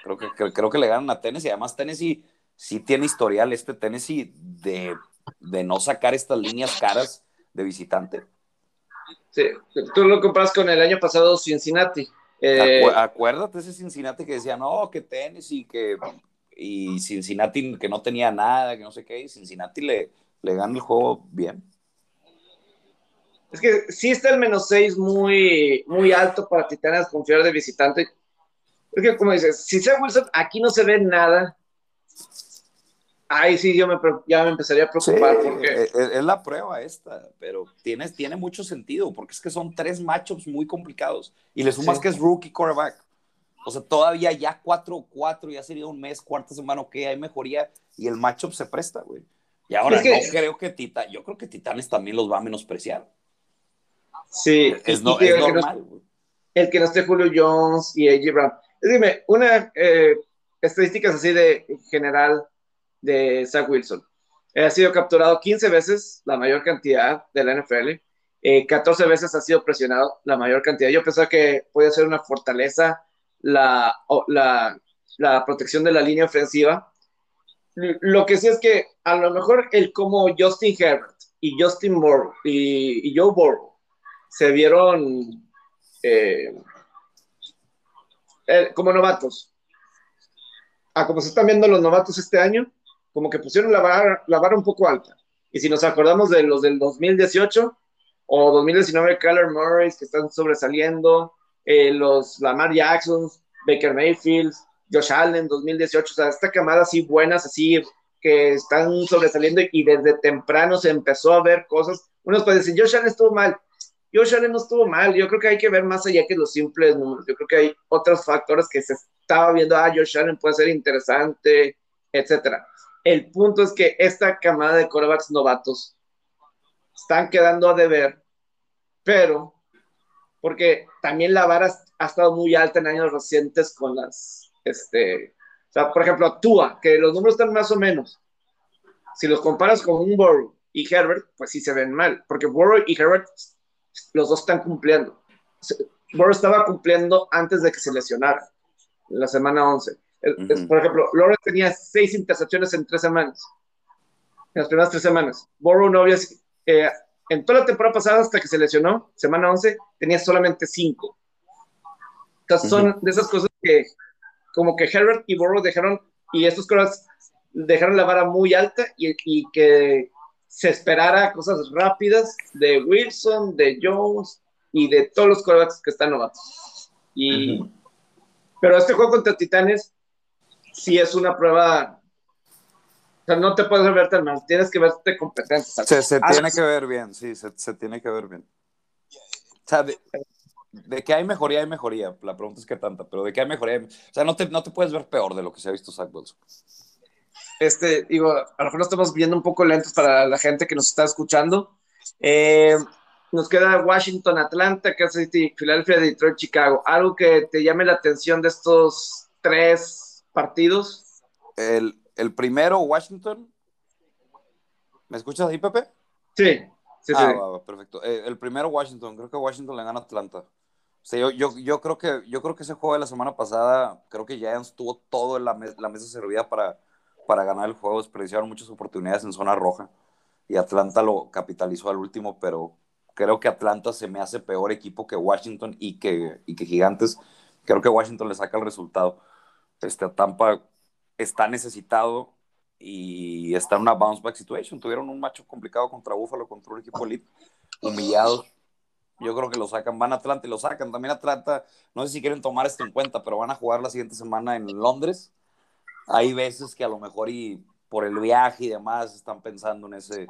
Creo que, creo, que le ganan a Tennessee. Además, Tennessee sí tiene historial, este Tennessee, de, de no sacar estas líneas caras de visitante.
Sí, tú lo comparas con el año pasado Cincinnati.
Eh, acuérdate ese Cincinnati que decía, no, que Tennessee, que y Cincinnati que no tenía nada, que no sé qué, y Cincinnati le, le gana el juego bien.
Es que sí está el menos 6 muy, muy alto para Titanes confiar de visitante. Es que, como dices, si sea Wilson, aquí no se ve nada. Ahí sí yo me, ya me empezaría a preocupar. porque...
es, es, la prueba esta, pero tiene, tiene mucho sentido, porque es que son tres matchups muy complicados. Y le sumas que es rookie quarterback. O sea, todavía ya 4-4, ya sería un mes, cuarta semana, ok, hay mejoría y el matchup se presta, güey. Y ahora no creo que Titanes, yo creo que Titanes también los va a menospreciar.
Sí,
es, normal.
el que no esté Julio Jones y AJ Brown. Dime, una eh, estadística así de general de Zach Wilson. ha sido capturado 15 veces, la mayor cantidad de la NFL. 14 eh, veces ha sido presionado, la mayor cantidad. Yo pensaba que podía ser una fortaleza la, la, protección de la línea ofensiva. Lo que sí es que a lo mejor el como Justin Herbert y Justin Moore y, Joe Burrow se vieron eh, eh, como novatos. A como se están viendo los novatos este año, como que pusieron la vara, la vara un poco alta. Y si nos acordamos de los del 2018 o 2019, Kyler Murray, que están sobresaliendo, eh, los Lamar Jackson, Baker Mayfield, Josh Allen 2018, o sea, esta camada así buenas, así que están sobresaliendo y desde temprano se empezó a ver cosas. Unos pueden decir, Josh Allen estuvo mal. Josh Allen no estuvo mal. Yo creo que hay que ver más allá que los simples números. Yo creo que hay otros factores que se estaba viendo, ah, Josh Allen puede ser interesante, etcétera. El punto es que esta camada de corebacks novatos están quedando a deber, pero porque también la vara ha estado muy alta en años recientes con las, este, o sea, por ejemplo, Tua, que los números están más o menos. Si los comparas con un Burrow y Herbert, pues sí se ven mal, porque Burrow y Herbert, los dos están cumpliendo. Burrow estaba cumpliendo antes de que se lesionara, en la semana 11. Por ejemplo, Lawrence tenía seis intercepciones en tres semanas, en las primeras tres semanas. Burrow no había, eh, en toda la temporada pasada, hasta que se lesionó, semana 11, tenía solamente 5. Entonces, son de esas cosas que, como que Herbert y Burrow dejaron, y estos cosas dejaron la vara muy alta y, y, que se esperara cosas rápidas de Wilson, de Jones y de todos los quarterbacks que están novatos. Y, Pero este juego contra Titanes sí es una prueba no te puedes ver tan mal, tienes que verte competente.
Se, tiene que ver bien, sí, se, tiene que ver bien. O sea, de, que hay mejoría, hay mejoría. La pregunta es qué tanta, pero de que hay mejoría, o sea, no te, no te puedes ver peor de lo que se ha visto Zach Wilson.
Este, digo, a lo mejor lo estamos viendo un poco lentos para la gente que nos está escuchando. Eh, nos queda Washington, Atlanta, Kansas City, Filadelfia, Detroit, Chicago. ¿Algo que te llame la atención de estos tres partidos?
El, el primero, Washington. ¿Me escuchas ahí, Pepe?
Sí, sí,
ah, perfecto. Eh, el primero, Washington. Creo que Washington le gana a Atlanta. yo, yo, creo que, yo creo que ese juego de la semana pasada, creo que Giants tuvo todo en la, la mesa servida para, para ganar el juego. Desperdiciaron muchas oportunidades en zona roja y Atlanta lo capitalizó al último, pero creo que Atlanta se me hace peor equipo que Washington y que, y que Gigantes. Creo que Washington le saca el resultado. Este, a Tampa está necesitado y está en una bounce back situation. Tuvieron un macho complicado contra Buffalo, contra un equipo elite, humillados. Yo creo que lo sacan, van a Atlanta y lo sacan. También Atlanta, no sé si quieren tomar esto en cuenta, pero van a jugar la siguiente semana en Londres. Hay veces que a lo mejor y por el viaje y demás están pensando en ese,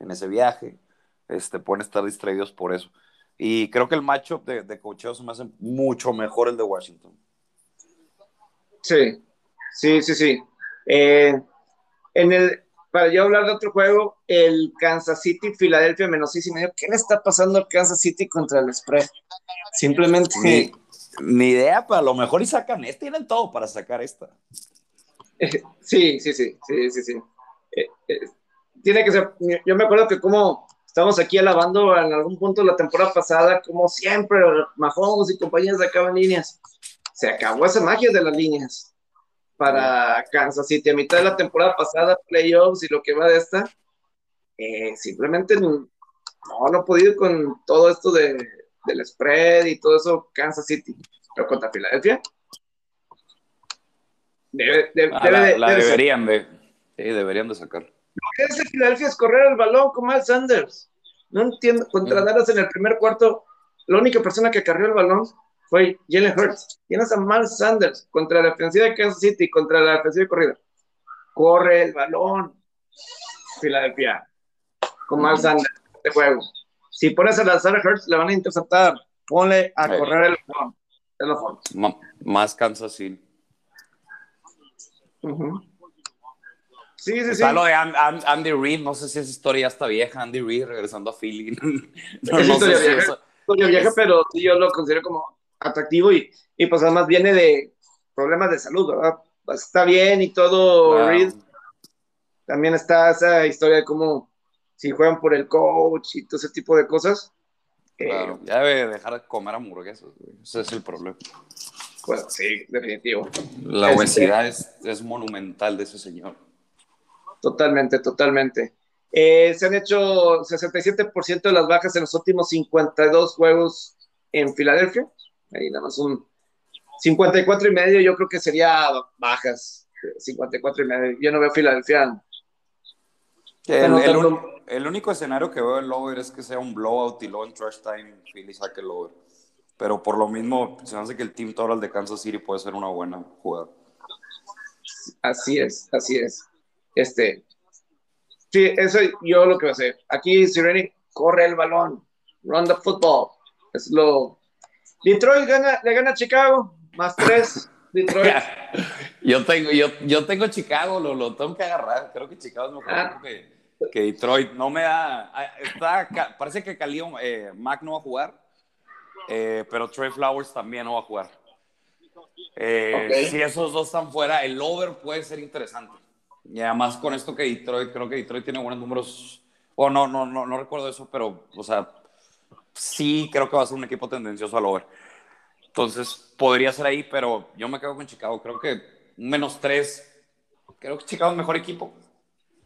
en ese viaje. Este, pueden estar distraídos por eso. Y creo que el matchup de, de cocheo se me hace mucho mejor el de Washington.
Sí, sí, sí, sí. Eh, en el, para yo hablar de otro juego, el Kansas City, Filadelfia, menos y medio. ¿Qué le está pasando al Kansas City contra el spread? Simplemente.
Ni, ni idea, pero a lo mejor y sacan esta, tienen todo para sacar esta.
Sí, sí, sí, sí, sí, sí. Eh, eh, tiene que ser. Yo me acuerdo que como estamos aquí alabando en algún punto de la temporada pasada, como siempre, Mahomes y compañías sacaban líneas. Se acabó esa magia de las líneas para Kansas City. A mitad de la temporada pasada, playoffs y lo que va de esta, eh, simplemente no, no ha podido con todo esto de, del spread y todo eso, Kansas City. Pero contra Filadelfia,
debe, debe, ah, la, la deberían de, sí, deberían de sacar.
Lo que hace Filadelfia es correr el balón con Miles Sanders. No entiendo, contra Dallas en el primer cuarto, la única persona que carrió el balón fue Jalen Hurts. Tienes a Miles Sanders contra la defensiva de Kansas City, contra la defensiva de corrida. Corre el balón. Filadelfia. Con Miles Sanders de juego. Si pones a lanzar a Hurts, le van a interceptar. Ponle a correr el balón. Es lo
Más Kansas City.
Sí, sí,
está lo de Andy Reid, no sé si esa historia ya está vieja, Andy Reid regresando a Philly.
no, es historia vieja, historia vieja pero sí yo lo considero como atractivo y, y pues además viene de problemas de salud, ¿verdad? Pues está bien y todo, Reed. También está esa historia de cómo si juegan por el coach y todo ese tipo de cosas.
Eh, claro, ya debe dejar de comer hamburguesas, ese es el problema.
Pues sí, definitivo.
La este, obesidad es, es, monumental de ese señor.
Totalmente, totalmente. Eh, se han hecho 67% de las bajas en los últimos 52 juegos en Filadelfia. Ahí nada más un 54 y medio, yo creo que sería bajas. 54 y medio. Yo no veo Filadelfia.
El, el, el, único escenario que veo en Lower es que sea un blowout y luego en trash time Philly saque el Lower. Pero por lo mismo, se hace que el team total de Kansas City puede ser una buena jugada.
Así es, así es. Este, sí, eso yo lo que voy a hacer. Aquí Sireni corre el balón, run the football. Es lo, Detroit gana, le gana a Chicago, más tres. Detroit.
yo, tengo, yo, yo tengo Chicago, lo, lo tengo que agarrar. Creo que Chicago es mejor ah. que, que, Detroit. No me da. Ah, está, parece que Khalil eh, Mac no va a jugar, eh, pero Trey Flowers también no va a jugar. Eh, si esos dos están fuera, el over puede ser interesante. Y además con esto que Detroit, creo que Detroit tiene buenos números. O no, no, no, no recuerdo eso, pero, o sea, sí creo que va a ser un equipo tendencioso al over. Entonces, podría ser ahí, pero yo me quedo con Chicago. Creo que menos tres. Creo que Chicago es mejor equipo.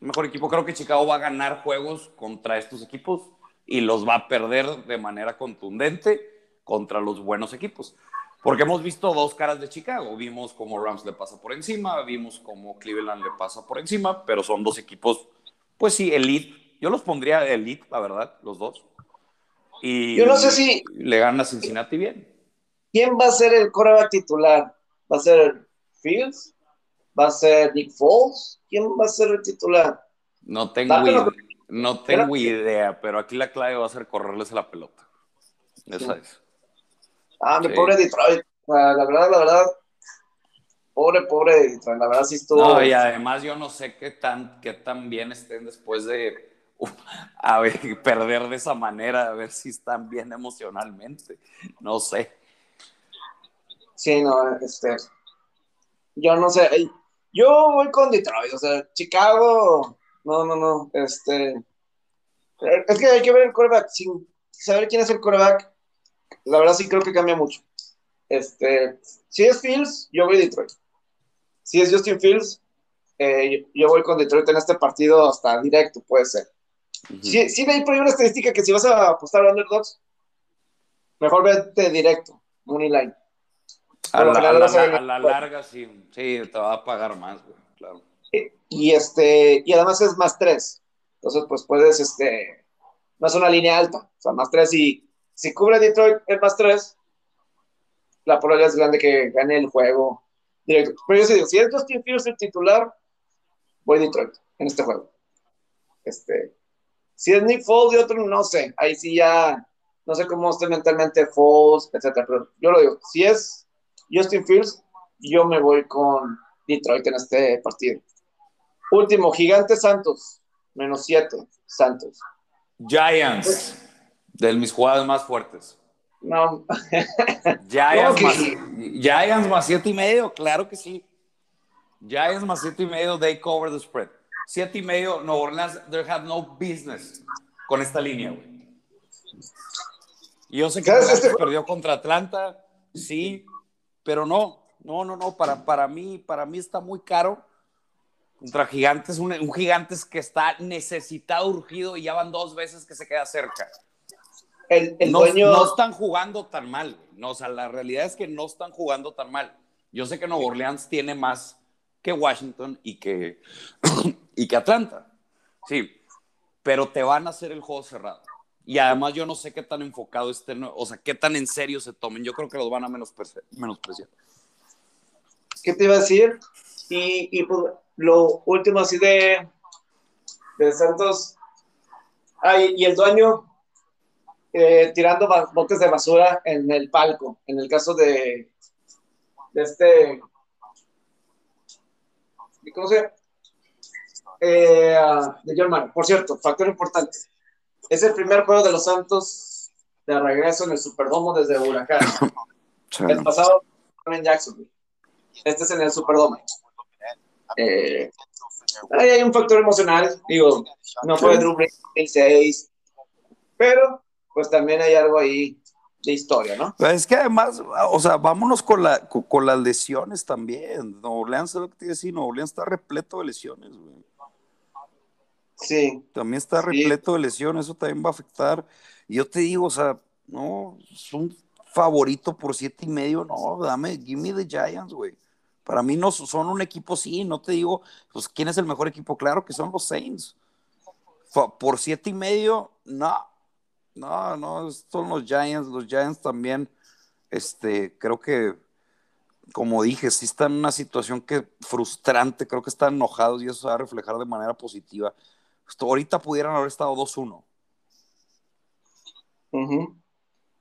Mejor equipo. Creo que Chicago va a ganar juegos contra estos equipos y los va a perder de manera contundente contra los buenos equipos. Porque hemos visto dos caras de Chicago. Vimos cómo Rams le pasa por encima, vimos cómo Cleveland le pasa por encima, pero son dos equipos, pues sí, elite. Yo los pondría elite, la verdad, los dos. Y
Yo no sé si.
Le gana Cincinnati bien.
¿Quién va a ser el coreback titular? ¿Va a ser Fields? ¿Va a ser Nick Foles? ¿Quién va a ser el titular?
No tengo, idea, no tengo idea, pero aquí la clave va a ser correrles la pelota. Esa es.
Ah, mi pobre Detroit. La verdad, la verdad, pobre, pobre Detroit. La verdad sí estuvo.
No, y además yo no sé qué tan, qué tan bien estén después de a ver, perder de esa manera, a ver si están bien emocionalmente. No sé.
Sí, no, este. Yo no sé. Yo voy con Detroit, o sea, Chicago. No, no, no. Este. Es que hay que ver el coreback. Sin saber quién es el coreback, la verdad sí creo que cambia mucho. Este. Si es Fields, yo voy a Detroit. Si es Justin Fields, eh, yo voy con Detroit en este partido hasta directo, puede ser. Sí, sí veis por ahí una estadística que si vas a apostar a underdogs, mejor vete directo, money line.
A la, larga sí, sí, te va a pagar más, claro.
Y, este, y además es más tres. Entonces, pues puedes, este, no es una línea alta, o sea, más tres y si cubre Detroit el más tres, la probabilidad es grande que gane el juego directo. Pero yo sí digo, si es Justin Fields el titular, voy Detroit en este juego. Este, si es Nick Foles y otro, no sé, ahí sí ya, no sé cómo esté mentalmente Foles, etcétera, pero yo lo digo, si es Justin Fields, yo me voy con Detroit en este partido. Último, Gigante Santos, menos siete, Santos.
Giants, de mis jugadas más fuertes.
No.
Giants, más, Giants más siete y medio, claro que sí. Giants más siete y medio, they cover the spread. Siete y medio, Nueva Orleans, they have no business con esta línea, güey. Yo sé que este... perdió contra Atlanta, sí, pero no, no, no, no, para, para, mí, para mí está muy caro. Contra Gigantes, un, un Gigantes que está necesitado, urgido y ya van dos veces que se queda cerca.
El, el
no,
dueño...
no, están jugando tan mal, no, o sea, la realidad es que no están jugando tan mal. Yo sé que Nueva Orleans tiene más Washington y que, y que Atlanta, sí, pero te van a hacer el juego cerrado. Y además yo no sé qué tan enfocado estén, o sea, qué tan en serio se tomen. Yo creo que los van a menospreciar. menospreciar.
¿Qué te iba a decir? Y, y pues, lo último así de, de Santos. Ay, y el dueño eh, tirando botes de basura en el palco, en el caso de, de este, ¿cómo se llama? Eh, de German. Por cierto, factor importante. Es el primer juego de los Santos de regreso en el Superdomo desde Huracán. El pasado en Jacksonville. Este es en el Superdome. Eh, ahí hay un factor emocional. Digo, no fue Drew Brees 6, pero pues también hay algo ahí de historia, ¿no?
Es que además, o sea, vámonos con, la, con, las lesiones también. Nuevo Orleans, lo que te decía, Nuevo Orleans está repleto de lesiones, güey.
Sí.
También está repleto de lesiones, eso también va a afectar. Y yo te digo, o sea, no, es un favorito por siete y medio, no, dame, give me the Giants, güey. Para mí no son un equipo, sí, no te digo, pues, ¿quién es el mejor equipo? Claro que son los Saints. Por siete y medio, no, no, no, son los Giants, los Giants también, este, creo que, como dije, sí están en una situación que frustrante, creo que están enojados y eso se va a reflejar de manera positiva. Esto, ahorita pudieran haber estado 2-1.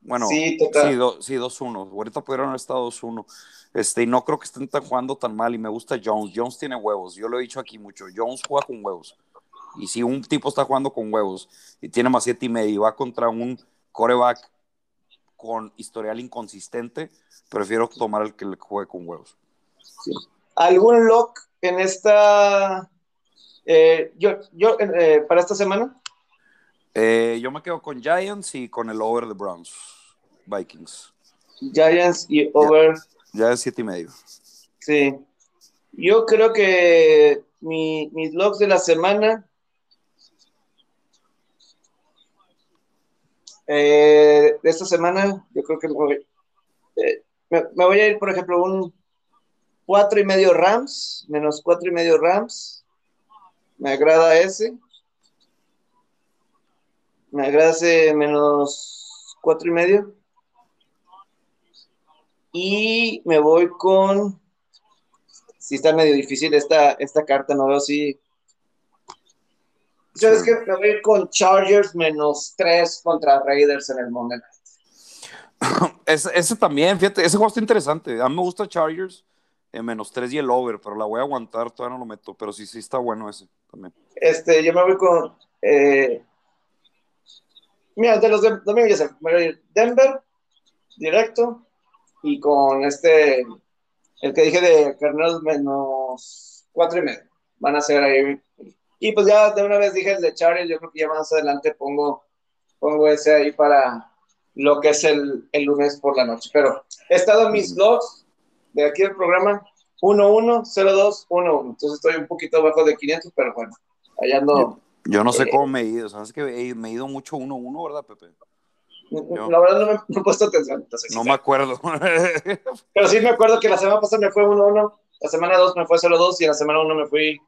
Bueno, sí, sí, 2-1. Ahorita pudieron haber estado 2-1. Este, y no creo que estén tan jugando tan mal. Y me gusta Jones. Jones tiene huevos. Yo lo he dicho aquí mucho. Jones juega con huevos. Y si un tipo está jugando con huevos y tiene más 7 y medio y va contra un coreback con historial inconsistente, prefiero tomar el que le juegue con huevos.
¿Algún lock en esta eh, yo, yo eh, para esta semana?
Eh, yo me quedo con Giants y con el over de Browns, Vikings.
Giants y over.
Ya, es siete y medio.
Sí. Yo creo que mi, mis logs de la semana. De esta semana, yo creo que voy, me, me voy a ir, por ejemplo, un cuatro y medio Rams, menos cuatro y medio Rams me agrada ese. Me agrada ese menos cuatro y medio. Y me voy con. Si está medio difícil esta, esta carta, no veo si. ¿Sabes qué? Me voy con Chargers menos tres contra Raiders en el Monday
ese, ese, también, fíjate, ese juego está interesante. A mí me gusta Chargers en menos 3 y el over, pero la voy a aguantar, todavía no lo meto, pero sí, sí está bueno ese también.
Este, yo me voy con. Eh, mira, de los de domingo ya sé, me voy a ir Denver, directo, y con este, el que dije de Kernel menos 4 y medio. Van a ser ahí. Y pues ya de una vez dije el de Charlie, yo creo que ya más adelante pongo, pongo ese ahí para lo que es el, el lunes por la noche. Pero he estado en mis blogs de aquí el programa 110211. Entonces estoy un poquito abajo de 500, pero bueno, allá ando.
Yo, no sé eh, cómo me he ido, sabes que me he ido mucho 11, ¿verdad, Pepe?
la verdad no me, he puesto atención.
no me acuerdo.
pero sí me acuerdo que la semana pasada me fue 1-1, la semana 2 me fue 0-2 y la semana 1 me fui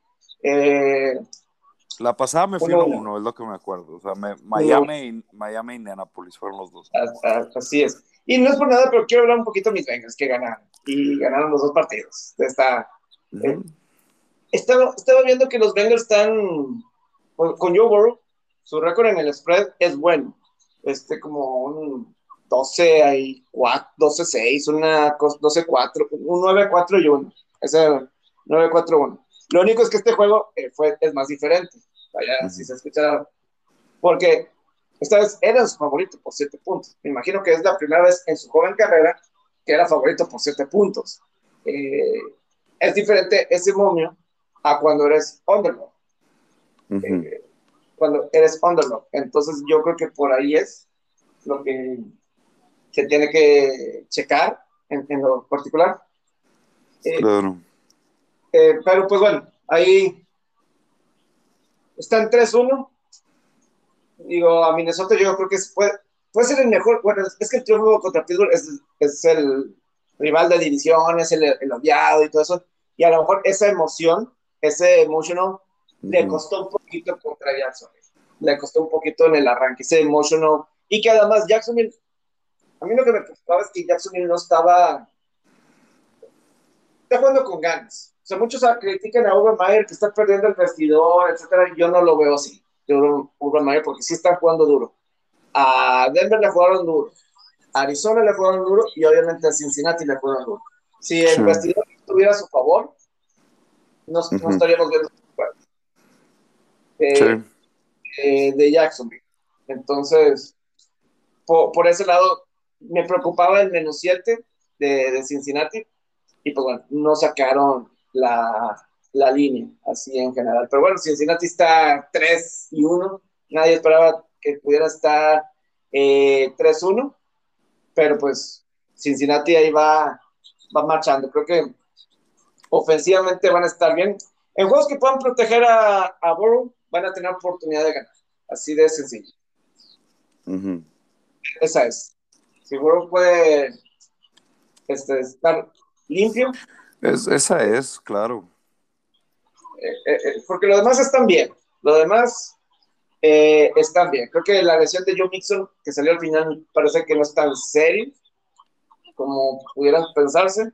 eh,
La pasada me fui 1-1, es lo que me acuerdo. O sea, Miami, y, Miami Indianapolis fueron los dos.
Así es. Y no es por nada, pero quiero hablar un poquito de mis Bengals que ganaron. Y ganaron los dos partidos. Está, eh, estaba, estaba viendo que los Bengals están con, Joe Burrow. Su récord en el spread es bueno. Este, como un 12 y 12-6, una 12-4, un 9-4 y 1. Ese 9-4-1. Lo único es que este juego eh, fue, es más diferente. Vaya, si se escucha. Porque esta vez era su favorito por 7 puntos. Me imagino que es la primera vez en su joven carrera que era favorito por 7 puntos. Eh, es diferente ese momio a cuando eres underdog. Eh, cuando eres underdog. Entonces yo creo que por ahí es lo que se tiene que checar en, en lo particular.
claro.
Eh, pero pues bueno, ahí están 3-1. Digo, a Minnesota yo creo que puede, puede ser el mejor. Bueno, es que el triunfo contra Pittsburgh es, es el rival de división, es el, el, odiado y todo eso. Y a lo mejor esa emoción, ese emotional, le costó un poquito contra Jacksonville. Le costó un poquito en el arranque, ese emotional. Y que además Jacksonville, a mí lo que me preocupaba es que Jacksonville no estaba. Está jugando con ganas sea, muchos critican a Urban Meyer que está perdiendo el vestidor, etcétera. Yo no lo veo así, Urban Meyer, porque sí está jugando duro. A Denver le jugaron duro. A Arizona le jugaron duro y obviamente a Cincinnati le jugaron duro. Si el vestidor estuviera a su favor, no, estaríamos viendo eh, eh, de Jacksonville. Entonces, por, ese lado, me preocupaba el menos 7 de, de Cincinnati y pues bueno, no sacaron la, la línea, así en general. Pero bueno, Cincinnati está 3 y 1, nadie esperaba que pudiera estar eh, 3-1, pero pues Cincinnati ahí va, va marchando. Creo que ofensivamente van a estar bien. En juegos que puedan proteger a, a Burrow, van a tener oportunidad de ganar. Así de sencillo. Esa es. Si Burrow puede este, estar limpio,
es, esa es, claro.
Eh, eh, eh, porque los demás están bien. Lo demás están bien. Creo que la lesión de Joe Mixon, que salió al final, parece que no es tan serio como pudieran pensarse.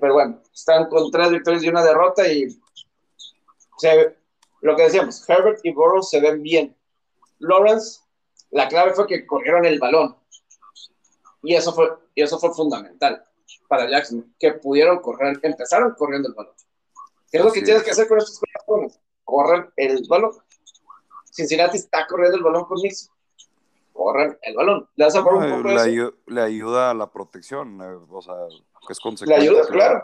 pero bueno, están con tres victorias y una derrota y lo que decíamos, Herbert y Burrow se ven bien. Lawrence, la clave fue que corrieron el balón. Y eso fue, y eso fue fundamental para Jackson, que pudieron correr, empezaron corriendo el balón. ¿Qué es lo que tienes que hacer con estos jugadores? Corren el balón. Cincinnati está corriendo el balón con Nixon. Corren el balón. Le,
le, ayuda a la protección, eh, o sea, que es consecuencia.
Le ayuda, claro.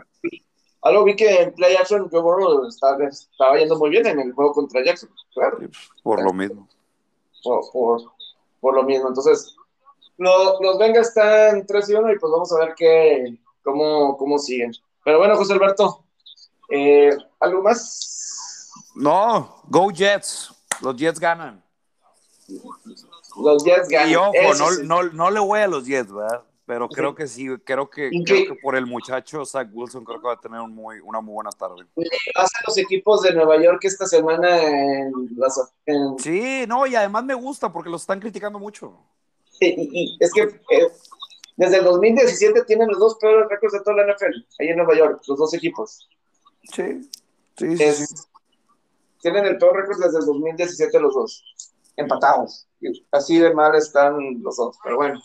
Algo vi que en Play Action Joe Burrow estaba, estaba, yendo muy bien en el juego contra Jackson, claro.
Por lo mismo.
Por, por, por lo mismo. Entonces, los, los Vengas están 3 y 1 y pues vamos a ver qué, cómo, cómo siguen. Pero bueno, José Alberto, eh, ¿algo más?
No, go Jets. Los Jets ganan.
Los Jets ganan.
Y ojo, no, no, no, le voy a los Jets, ¿verdad? Pero creo que sí, creo que, creo que por el muchacho Zach Wilson creo que va a tener un muy, una muy buena tarde.
Hacen los equipos de Nueva York esta semana en, en...
Sí, no, y además me gusta porque los están criticando mucho
y, es que eh, desde el 2017 tienen los dos peores récords de toda la NFL, ahí en Nueva York, los dos equipos.
Sí, sí, sí,
Tienen el peor récord desde el 2017 los dos, empatados. Así de mal están los dos, pero bueno.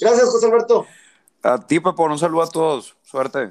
Gracias, José Alberto.
A ti, Pepo, un saludo a todos. Suerte.